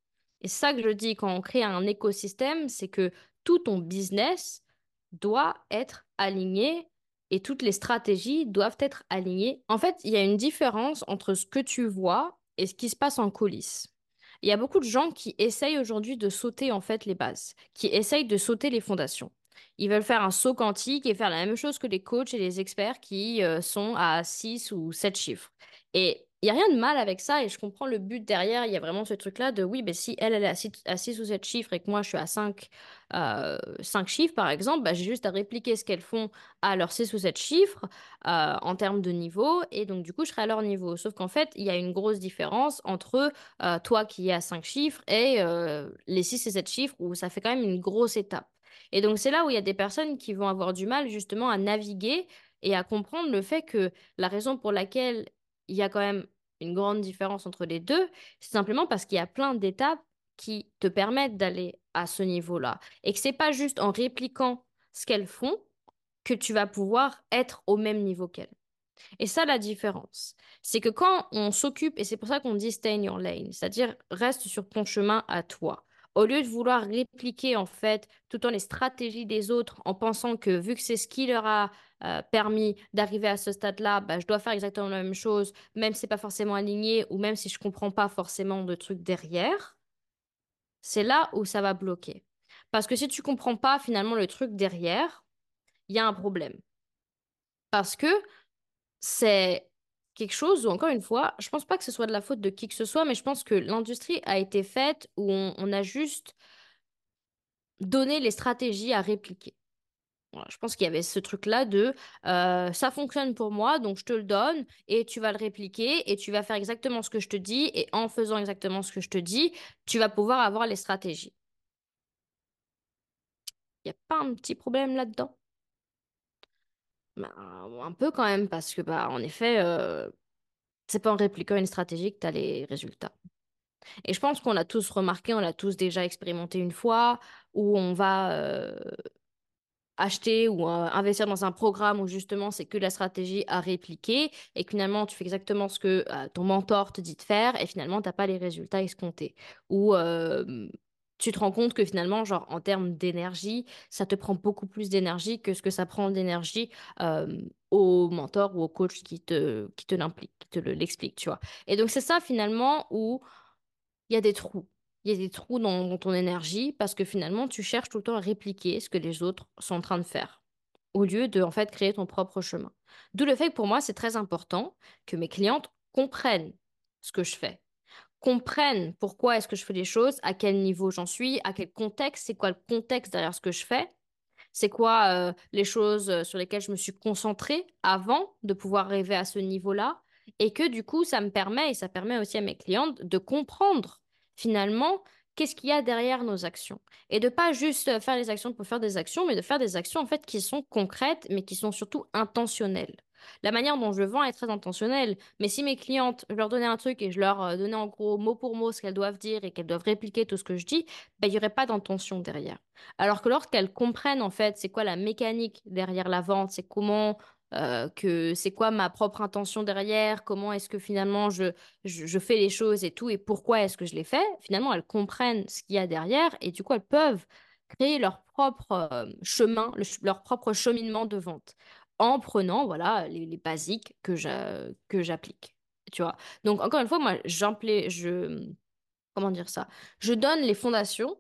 Et ça que je dis quand on crée un écosystème, c'est que tout ton business doit être aligné et toutes les stratégies doivent être alignées. En fait, il y a une différence entre ce que tu vois et ce qui se passe en coulisses. Il y a beaucoup de gens qui essayent aujourd'hui de sauter en fait les bases, qui essayent de sauter les fondations. Ils veulent faire un saut quantique et faire la même chose que les coachs et les experts qui euh, sont à 6 ou 7 chiffres. Et il n'y a rien de mal avec ça et je comprends le but derrière. Il y a vraiment ce truc-là de oui, ben si elle, est à 6, à 6 ou 7 chiffres et que moi je suis à 5, euh, 5 chiffres par exemple, bah, j'ai juste à répliquer ce qu'elles font à leurs 6 ou 7 chiffres euh, en termes de niveau et donc du coup je serai à leur niveau. Sauf qu'en fait, il y a une grosse différence entre euh, toi qui es à 5 chiffres et euh, les 6 et 7 chiffres où ça fait quand même une grosse étape. Et donc c'est là où il y a des personnes qui vont avoir du mal justement à naviguer et à comprendre le fait que la raison pour laquelle il y a quand même une grande différence entre les deux, c'est simplement parce qu'il y a plein d'étapes qui te permettent d'aller à ce niveau-là. Et que c'est pas juste en répliquant ce qu'elles font que tu vas pouvoir être au même niveau qu'elles. Et ça, la différence, c'est que quand on s'occupe, et c'est pour ça qu'on dit stay in your lane, c'est-à-dire reste sur ton chemin à toi. Au lieu de vouloir répliquer en fait tout le temps les stratégies des autres en pensant que vu que c'est ce qui leur a euh, permis d'arriver à ce stade-là, bah, je dois faire exactement la même chose, même si c'est pas forcément aligné ou même si je comprends pas forcément de trucs derrière, c'est là où ça va bloquer. Parce que si tu comprends pas finalement le truc derrière, il y a un problème. Parce que c'est quelque chose où, encore une fois, je pense pas que ce soit de la faute de qui que ce soit, mais je pense que l'industrie a été faite où on, a juste donné les stratégies à répliquer. Je pense qu'il y avait ce truc-là de euh, ça fonctionne pour moi, donc je te le donne et tu vas le répliquer et tu vas faire exactement ce que je te dis et en faisant exactement ce que je te dis, tu vas pouvoir avoir les stratégies. Il n'y a pas un petit problème là-dedans? Ben, un peu quand même parce que bah en effet, c'est pas en répliquant une stratégie que tu as les résultats. Et je pense qu'on l'a tous remarqué, on l'a tous déjà expérimenté une fois, où on va acheter ou investir dans un programme où justement c'est que la stratégie à répliquer et que finalement tu fais exactement ce que ton mentor te dit de faire et finalement t'as pas les résultats escomptés. Ou tu te rends compte que finalement, genre en termes d'énergie, ça te prend beaucoup plus d'énergie que ce que ça prend d'énergie au mentor ou au coach qui te, qui te l'implique, qui te le- l'explique, tu vois. Et donc c'est ça finalement où il y a des trous. Il y a des trous dans, dans ton énergie parce que finalement, tu cherches tout le temps à répliquer ce que les autres sont en train de faire, au lieu de, en fait, créer ton propre chemin. D'où le fait que pour moi, c'est très important que mes clientes comprennent ce que je fais, comprennent pourquoi est-ce que je fais les choses, à quel niveau j'en suis, à quel contexte, c'est quoi le contexte derrière ce que je fais, c'est quoi euh, les choses euh, sur lesquelles je me suis concentrée avant de pouvoir arriver à ce niveau-là, et que du coup, ça me permet, et ça permet aussi à mes clientes de comprendre finalement qu'est-ce qu'il y a derrière nos actions. Et de pas juste euh, faire les actions pour faire des actions, mais de faire des actions en fait qui sont concrètes, mais qui sont surtout intentionnelles. La manière dont je vends est très intentionnelle, mais si mes clientes, je leur donnais un truc et je leur euh, donnais en gros mot pour mot ce qu'elles doivent dire et qu'elles doivent répliquer tout ce que je dis, ben, il n'y aurait pas d'intention derrière. Alors que lorsqu'elles comprennent en fait c'est quoi la mécanique derrière la vente, c'est comment euh, que c'est quoi ma propre intention derrière, comment est-ce que finalement je, je, fais les choses et tout, et pourquoi est-ce que je les fais, finalement elles comprennent ce qu'il y a derrière et du coup elles peuvent créer leur propre euh, chemin, le ch- leur propre cheminement de vente en prenant voilà les, basiques que j'applique. Tu vois. Donc encore une fois, moi j'implé- je comment dire ça? Je donne les fondations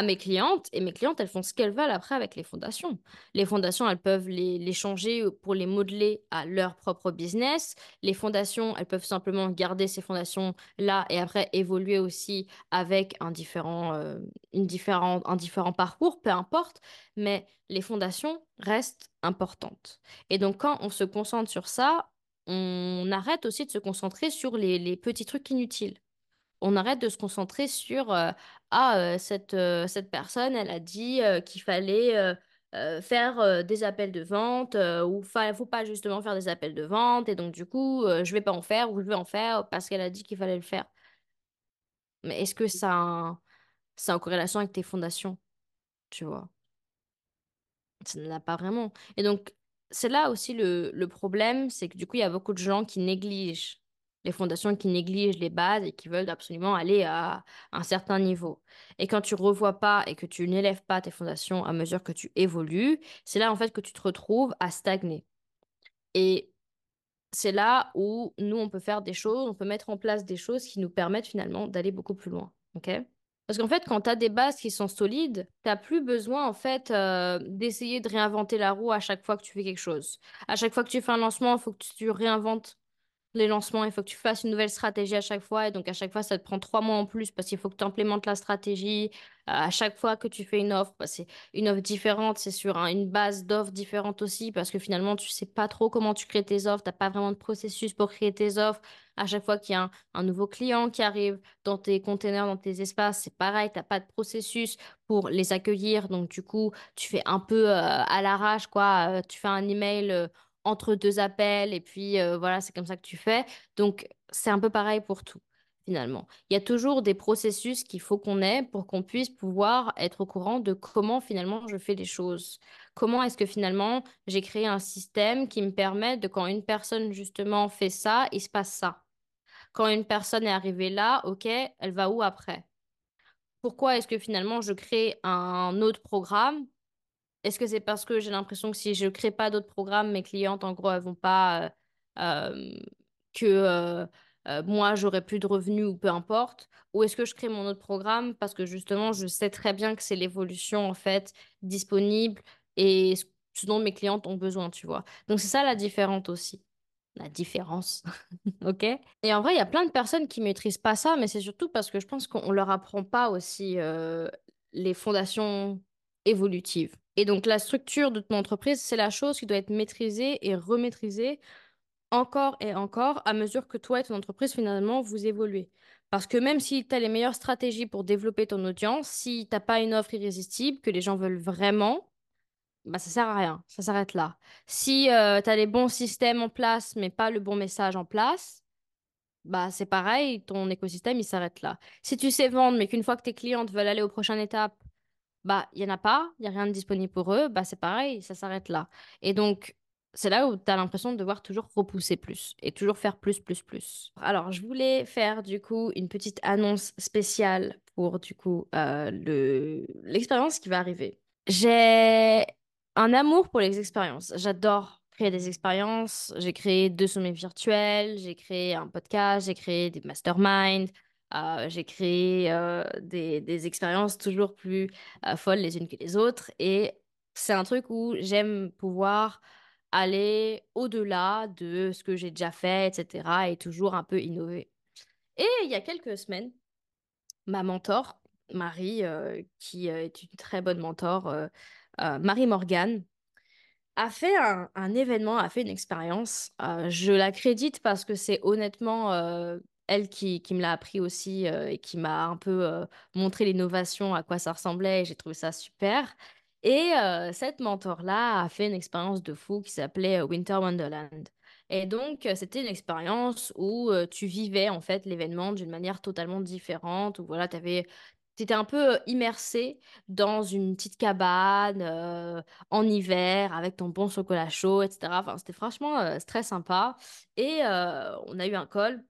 à mes clientes et mes clientes, elles font ce qu'elles veulent après avec les fondations. Les fondations, elles peuvent les, changer pour les modeler à leur propre business. Les fondations, elles peuvent simplement garder ces fondations-là et après évoluer aussi avec un différent, euh, une différent, un différent parcours, peu importe. Mais les fondations restent importantes. Et donc, quand on se concentre sur ça, on arrête aussi de se concentrer sur les les petits trucs inutiles on arrête de se concentrer sur euh, ah euh, cette euh, cette personne elle a dit qu'il fallait faire des appels de vente ou fa faut pas justement faire des appels de vente et donc du coup je vais pas en faire ou je vais en faire parce qu'elle a dit qu'il fallait le faire. Mais est-ce que ça a c'est en corrélation avec tes fondations, tu vois? Ça ne pas vraiment. Et donc, c'est là aussi le, le problème, c'est que du coup, il y a beaucoup de gens qui négligent les fondations, qui négligent les bases et qui veulent absolument aller à un certain niveau. Et quand tu revois pas et que tu n'élèves pas tes fondations à mesure que tu évolues, c'est là en fait que tu te retrouves à stagner. Et c'est là où nous, on peut faire des choses, on peut mettre en place des choses qui nous permettent finalement d'aller beaucoup plus loin. OK? Parce qu'en fait, quand tu as des bases qui sont solides, t'as plus besoin en fait euh, d'essayer de réinventer la roue à chaque fois que tu fais quelque chose. À chaque fois que tu fais un lancement, il faut que tu réinventes les lancements, il faut que tu fasses une nouvelle stratégie à chaque fois. Et donc, à chaque fois, ça te prend trois mois en plus parce qu'il faut que tu implémentes la stratégie. Euh, à chaque fois que tu fais une offre, bah, c'est une offre différente, c'est sur un- une base d'offres différente aussi parce que finalement, tu sais pas trop comment tu crées tes offres. T'as pas vraiment de processus pour créer tes offres. À chaque fois qu'il y a un, nouveau client qui arrive dans tes containers, dans tes espaces, c'est pareil, t'as pas de processus pour les accueillir. Donc, du coup, tu fais un peu euh, à l'arrache, quoi. Euh, tu fais un email. euh, entre deux appels et puis euh, voilà, c'est comme ça que tu fais. Donc, c'est un peu pareil pour tout, finalement. Il y a toujours des processus qu'il faut qu'on ait pour qu'on puisse pouvoir être au courant de comment finalement je fais les choses. Comment est-ce que finalement j'ai créé un système qui me permet de quand une personne justement fait ça, il se passe ça. Quand une personne est arrivée là, ok, elle va où après? Pourquoi est-ce que finalement je crée un autre programme? Est-ce que c'est parce que j'ai l'impression que si je crée pas d'autres programmes, mes clientes, en gros, elles vont pas, euh, euh, que euh, moi, j'aurai plus de revenus ou peu importe? Ou est-ce que je crée mon autre programme parce que justement, je sais très bien que c'est l'évolution, en fait, disponible et ce dont mes clientes ont besoin, tu vois? Donc, c'est ça la différence aussi. La différence, *laughs* ok? Et en vrai, il y a plein de personnes qui maîtrisent pas ça, mais c'est surtout parce que je pense qu'on leur apprend pas aussi les fondations évolutives. Et donc, la structure de ton entreprise, c'est la chose qui doit être maîtrisée et remaîtrisée encore et encore à mesure que toi et ton entreprise, finalement, vous évoluez. Parce que même si tu as les meilleures stratégies pour développer ton audience, si t'as pas une offre irrésistible que les gens veulent vraiment, bah ça sert à rien, ça s'arrête là. Si tu as les bons systèmes en place, mais pas le bon message en place, bah c'est pareil, ton écosystème, il s'arrête là. Si tu sais vendre, mais qu'une fois que tes clientes veulent aller aux prochaines étapes, bah, il n'y en a pas, il n'y a rien de disponible pour eux, bah, c'est pareil, ça s'arrête là. Et donc, c'est là où tu as l'impression de devoir toujours repousser plus et toujours faire plus, plus, plus. Alors, je voulais faire du coup une petite annonce spéciale pour du coup euh, le l'expérience qui va arriver. J'ai un amour pour les expériences. J'adore créer des expériences. J'ai créé deux sommets virtuels, j'ai créé un podcast, j'ai créé des masterminds. Euh, j'ai créé euh, des, des expériences toujours plus euh, folles les unes que les autres. Et c'est un truc où j'aime pouvoir aller au-delà de ce que j'ai déjà fait, etc. et toujours un peu innover. Et il y a quelques semaines, ma mentor, Marie, qui est une très bonne mentor, Marie Morgan, a fait un, événement, a fait une expérience. Je la crédite parce que c'est honnêtement elle qui, me l'a appris aussi euh, et qui m'a un peu euh, montré l'innovation, à quoi ça ressemblait j'ai trouvé ça super. Et euh, cette mentor-là a fait une expérience de fou qui s'appelait Winter Wonderland. Et donc, c'était une expérience où tu vivais en fait l'événement d'une manière totalement différente, où voilà, t'avais, t'étais un peu immersé dans une petite cabane en hiver avec ton bon chocolat chaud, etc. Enfin, c'était franchement euh, très sympa. Et on a eu un call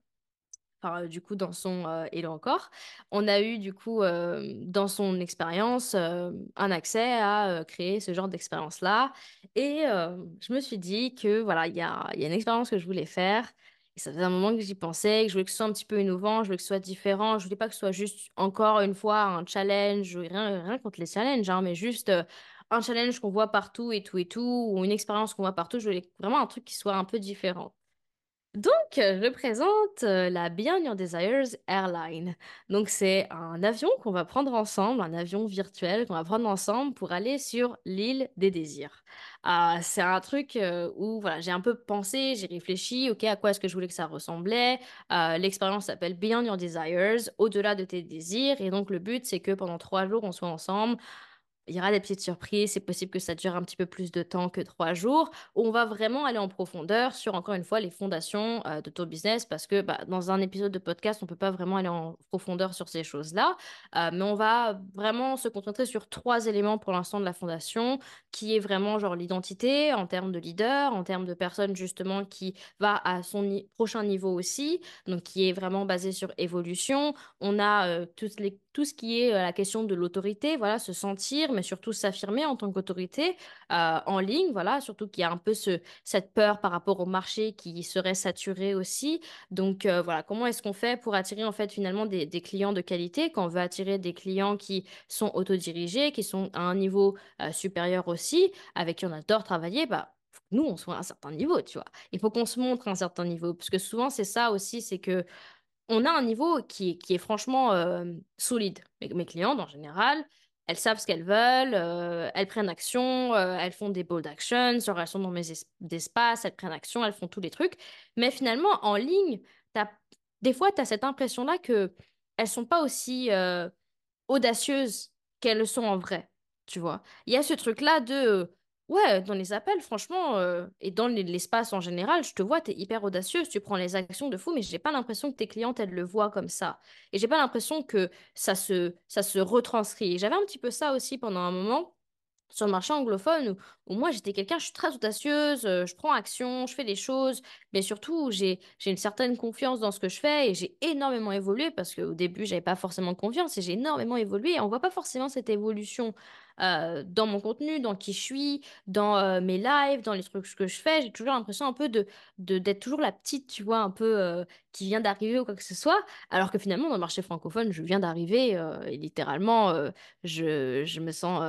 euh, du coup, dans son euh, Hello encore, on a eu, du coup, euh, dans son expérience, euh, un accès à créer ce genre d'expérience-là. Et euh, je me suis dit que, voilà, il y a, une expérience que je voulais faire. Et ça faisait un moment que j'y pensais, que je voulais que ce soit un petit peu innovant, je voulais que ce soit différent. Je voulais pas que ce soit juste, encore une fois, un challenge. Rien, rien contre les challenges, hein, mais juste un challenge qu'on voit partout et tout et tout, ou une expérience qu'on voit partout. Je voulais vraiment un truc qui soit un peu différent. Donc, euh, je présente euh, la Beyond Your Desires Airline. Donc, c'est un avion qu'on va prendre ensemble, un avion virtuel qu'on va prendre ensemble pour aller sur l'île des désirs. Ah, c'est un truc euh, où voilà, j'ai un peu pensé, j'ai réfléchi, ok, à quoi est-ce que je voulais que ça ressemblait? L'expérience s'appelle Beyond Your Desires, au-delà de tes désirs. Et donc, le but, c'est que pendant trois jours, on soit ensemble. Il y aura des petites surprises, c'est possible que ça dure un petit peu plus de temps que trois jours, on va vraiment aller en profondeur sur, encore une fois, les fondations euh, de ton business, parce que bah, dans un épisode de podcast, on peut pas vraiment aller en profondeur sur ces choses-là, Euh, mais on va vraiment se concentrer sur trois éléments pour l'instant de la fondation, qui est vraiment genre l'identité en termes de leader, en termes de personne justement qui va à son prochain niveau aussi, donc qui est vraiment basé sur évolution. On a euh, toutes les tout ce qui est la question de l'autorité, voilà, se sentir, mais surtout s'affirmer en tant qu'autorité en ligne, voilà, surtout qu'il y a un peu ce, cette peur par rapport au marché qui serait saturé aussi. Donc voilà, comment est-ce qu'on fait pour attirer en fait finalement des, clients de qualité? Quand on veut attirer des clients qui sont autodirigés, qui sont à un niveau supérieur aussi, avec qui on adore travailler, bah nous on soit à un certain niveau, tu vois? Il faut qu'on se montre à un certain niveau, parce que souvent c'est ça aussi, c'est que on a un niveau qui, qui est franchement euh, solide. Mes, clientes, en général, elles savent ce qu'elles veulent, euh, elles prennent action, euh, elles font des bold actions, genre elles sont dans mes es- espaces, elles prennent action, elles font tous les trucs. Mais finalement, en ligne, t'as, des fois, tu as cette impression-là que elles sont pas aussi audacieuses qu'elles le sont en vrai, tu vois. Il y a ce truc-là de, ouais, dans les appels, franchement, euh, et dans les- l'espace en général, je te vois, t'es hyper audacieuse, tu prends les actions de fou, mais j'ai pas l'impression que tes clientes, elles le voient comme ça. Et j'ai pas l'impression que ça se, ça se retranscrit. Et J'avais un petit peu ça aussi pendant un moment sur le marché anglophone où, moi j'étais quelqu'un, je suis très audacieuse, euh, je prends action, je fais des choses, mais surtout j'ai une certaine confiance dans ce que je fais et j'ai énormément évolué parce qu'au début j'avais pas forcément confiance et j'ai énormément évolué et on voit pas forcément cette évolution euh, dans mon contenu, dans qui je suis, dans euh, mes lives, dans les trucs que je fais. J'ai toujours l'impression un peu de d'être toujours la petite, tu vois, un peu qui vient d'arriver ou quoi que ce soit, alors que finalement dans le marché francophone je viens d'arriver et littéralement je je me sens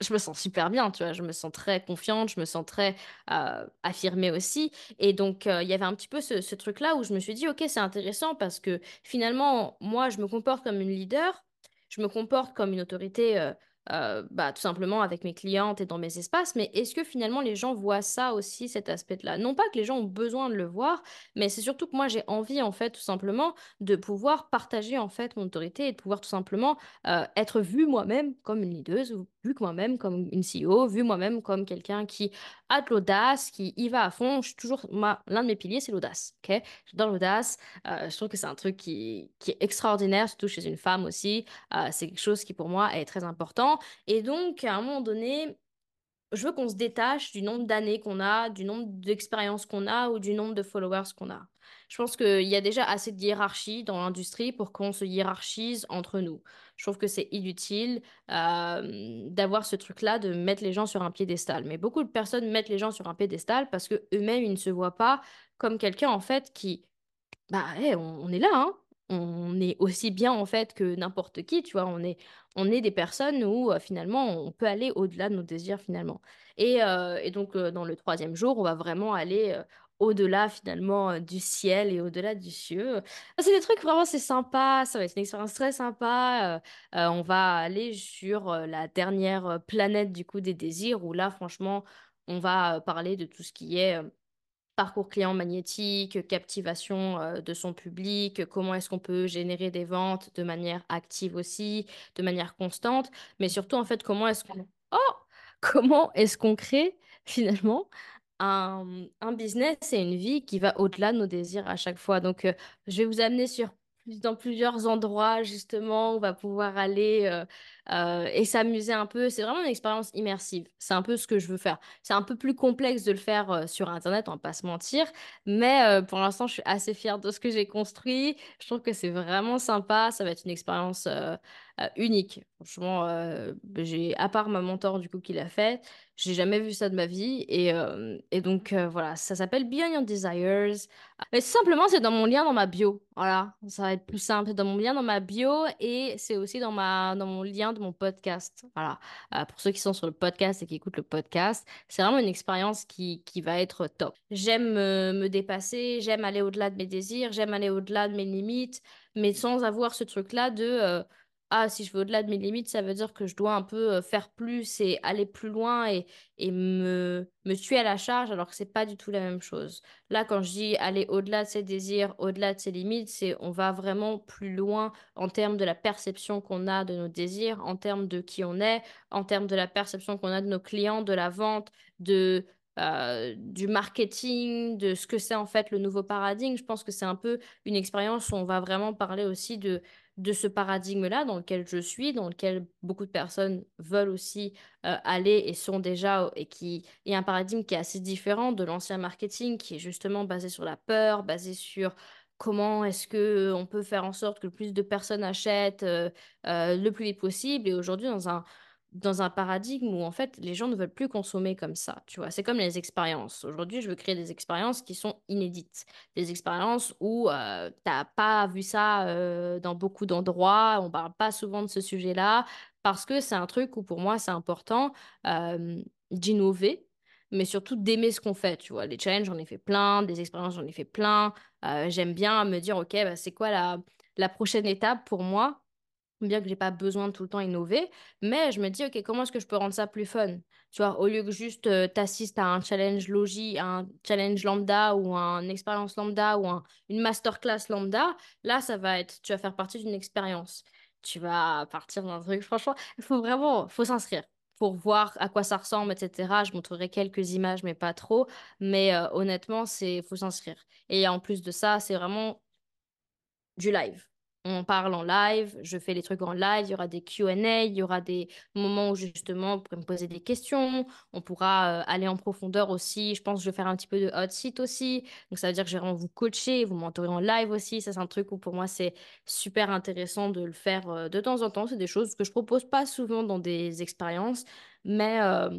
je me sens super bien, tu vois, je me sens très confiante, je me sens très euh, affirmée aussi. Et donc, euh, il y avait un petit peu ce, truc-là où je me suis dit, ok, c'est intéressant parce que finalement, moi, je me comporte comme une leader, je me comporte comme une autorité euh, euh, bah, tout simplement avec mes clientes et dans mes espaces. Mais est-ce que finalement les gens voient ça aussi, cet aspect-là? Non pas que les gens ont besoin de le voir, mais c'est surtout que moi j'ai envie en fait tout simplement de pouvoir partager en fait mon autorité et de pouvoir tout simplement euh, être vue moi-même comme une leaduse, vue moi-même comme une CEO, vue moi-même comme quelqu'un qui a de l'audace, qui y va à fond. Je suis toujours, l'un de mes piliers, c'est l'audace. Ok? J'adore l'audace. Euh, je trouve que c'est un truc qui, qui est extraordinaire, surtout chez une femme aussi. C'est quelque chose qui pour moi est très important. Et donc, à un moment donné, je veux qu'on se détache du nombre d'années qu'on a, du nombre d'expériences qu'on a ou du nombre de followers qu'on a. Je pense qu'il y a déjà assez de hiérarchie dans l'industrie pour qu'on se hiérarchise entre nous. Je trouve que c'est inutile euh, d'avoir ce truc-là de mettre les gens sur un piédestal. Mais beaucoup de personnes mettent les gens sur un piédestal parce que eux-mêmes, ils ne se voient pas comme quelqu'un en fait qui bah, on, on est là, hein. On est aussi bien en fait que n'importe qui, tu vois? On est, on est des personnes où finalement on peut aller au-delà de nos désirs finalement. Et, et donc dans le troisième jour, on va vraiment aller au-delà finalement du ciel et au-delà du cieux. C'est des trucs vraiment, c'est sympa. Ça va être une expérience très sympa. On va aller sur la dernière planète du coup des désirs où là franchement on va parler de tout ce qui est parcours client magnétique, captivation euh, de son public, comment est-ce qu'on peut générer des ventes de manière active aussi, de manière constante, mais surtout en fait comment est-ce qu'on *laughs* oh comment est-ce qu'on crée finalement un, business et une vie qui va au-delà de nos désirs à chaque fois? Donc euh, je vais vous amener sur dans plusieurs endroits justement où on va pouvoir aller euh, euh, et s'amuser un peu. C'est vraiment une expérience immersive. C'est un peu ce que je veux faire. C'est un peu plus complexe de le faire euh, sur Internet, on va pas se mentir. Mais pour l'instant, je suis assez fière de ce que j'ai construit. Je trouve que c'est vraiment sympa. Ça va être une expérience euh, unique. Franchement, euh, j'ai, à part ma mentor du coup qui l'a fait, j'ai jamais vu ça de ma vie. Et, euh, et donc voilà, ça s'appelle Beyond Your Desires. Mais simplement, c'est dans mon lien dans ma bio. Voilà, ça va être plus simple. C'est dans mon lien dans ma bio et c'est aussi dans ma, dans mon lien de mon podcast. Voilà. Pour ceux qui sont sur le podcast et qui écoutent le podcast, c'est vraiment une expérience qui, qui va être top. J'aime me, dépasser, j'aime aller au-delà de mes désirs, j'aime aller au-delà de mes limites, mais sans avoir ce truc-là de ah, si je vais au-delà de mes limites, ça veut dire que je dois un peu euh, faire plus et aller plus loin et, et me, me tuer à la charge, alors que c'est pas du tout la même chose. Là, quand je dis aller au-delà de ses désirs, au-delà de ses limites, c'est on va vraiment plus loin en termes de la perception qu'on a de nos désirs, en termes de qui on est, en termes de la perception qu'on a de nos clients, de la vente, de, euh, du marketing, de ce que c'est en fait le nouveau paradigme. Je pense que c'est un peu une expérience où on va vraiment parler aussi de, de ce paradigme-là dans lequel je suis, dans lequel beaucoup de personnes veulent aussi euh, aller et sont déjà, et qui est un paradigme qui est assez différent de l'ancien marketing, qui est justement basé sur la peur, basé sur comment est-ce que on peut faire en sorte que le plus de personnes achètent euh, euh, le plus vite possible. Et aujourd'hui, dans un dans un paradigme où en fait les gens ne veulent plus consommer comme ça, tu vois? C'est comme les expériences. Aujourd'hui, je veux créer des expériences qui sont inédites, des expériences où euh, t'as pas vu ça euh, dans beaucoup d'endroits, on parle pas souvent de ce sujet-là, parce que c'est un truc où pour moi c'est important euh, d'innover. Mais surtout d'aimer ce qu'on fait, tu vois? Les challenges, j'en ai fait plein, des expériences, j'en ai fait plein. Euh, j'aime bien me dire, OK, bah, c'est quoi la prochaine étape pour moi? Bien que j'ai pas besoin de tout le temps innover, mais je me dis, OK, comment est-ce que je peux rendre ça plus fun? Tu vois, au lieu que juste euh, t'assistes à un challenge logi, un challenge lambda ou un expérience lambda ou un, une masterclass lambda, là, ça va être, tu vas faire partie d'une expérience. Tu vas partir d'un truc. Franchement, il faut vraiment, faut s'inscrire pour voir à quoi ça ressemble, etc. Je montrerai quelques images, mais pas trop. Mais honnêtement, c'est, faut s'inscrire. Et en plus de ça, c'est vraiment du live. On parle en live, je fais les trucs en live, il y aura des Q&A, il y aura des moments où justement vous pourrez me poser des questions, on pourra euh, aller en profondeur aussi. Je pense que je vais faire un petit peu de hot seat aussi. Donc ça veut dire que je vais vraiment vous coacher, vous mentorer en live aussi. Ça c'est un truc où pour moi c'est super intéressant de le faire euh, de temps en temps. C'est des choses que je propose pas souvent dans des expériences, mais euh,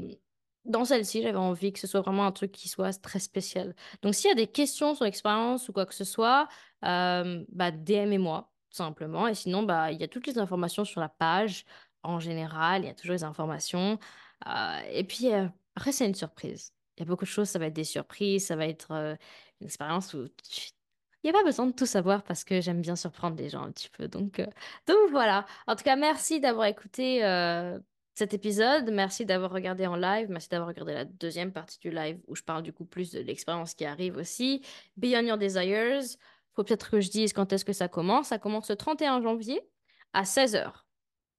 dans celle-ci j'avais envie que ce soit vraiment un truc qui soit très spécial. Donc s'il y a des questions sur l'expérience ou quoi que ce soit, bah, DM-moi, tout simplement. Et sinon, bah, il y a toutes les informations sur la page. En général, il y a toujours les informations. Euh, et puis, euh, après, c'est une surprise. Il y a beaucoup de choses, ça va être des surprises, ça va être euh, une expérience où il n'y a pas besoin de tout savoir parce que j'aime bien surprendre les gens un petit peu. Donc, euh, donc voilà. En tout cas, merci d'avoir écouté cet épisode. Merci d'avoir regardé en live. Merci d'avoir regardé la deuxième partie du live où je parle du coup plus de l'expérience qui arrive aussi. Beyond Your Desires. Faut peut-être que je dise quand est-ce que ça commence. Ça commence le 31 janvier à 16h,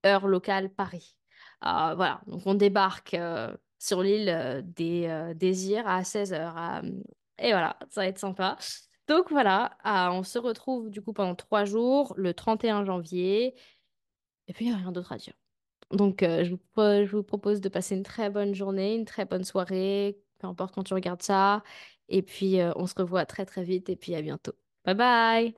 heure locale Paris. Euh, voilà, donc on débarque euh, sur l'île euh, des Désirs à 16h. et voilà, ça va être sympa. Donc voilà, on se retrouve du coup pendant trois jours, le 31 janvier. Et puis il n'y a rien d'autre à dire. Donc je vous, je vous propose de passer une très bonne journée, une très bonne soirée, peu importe quand tu regardes ça. Et puis on se revoit très très vite et puis à bientôt. Bye bye!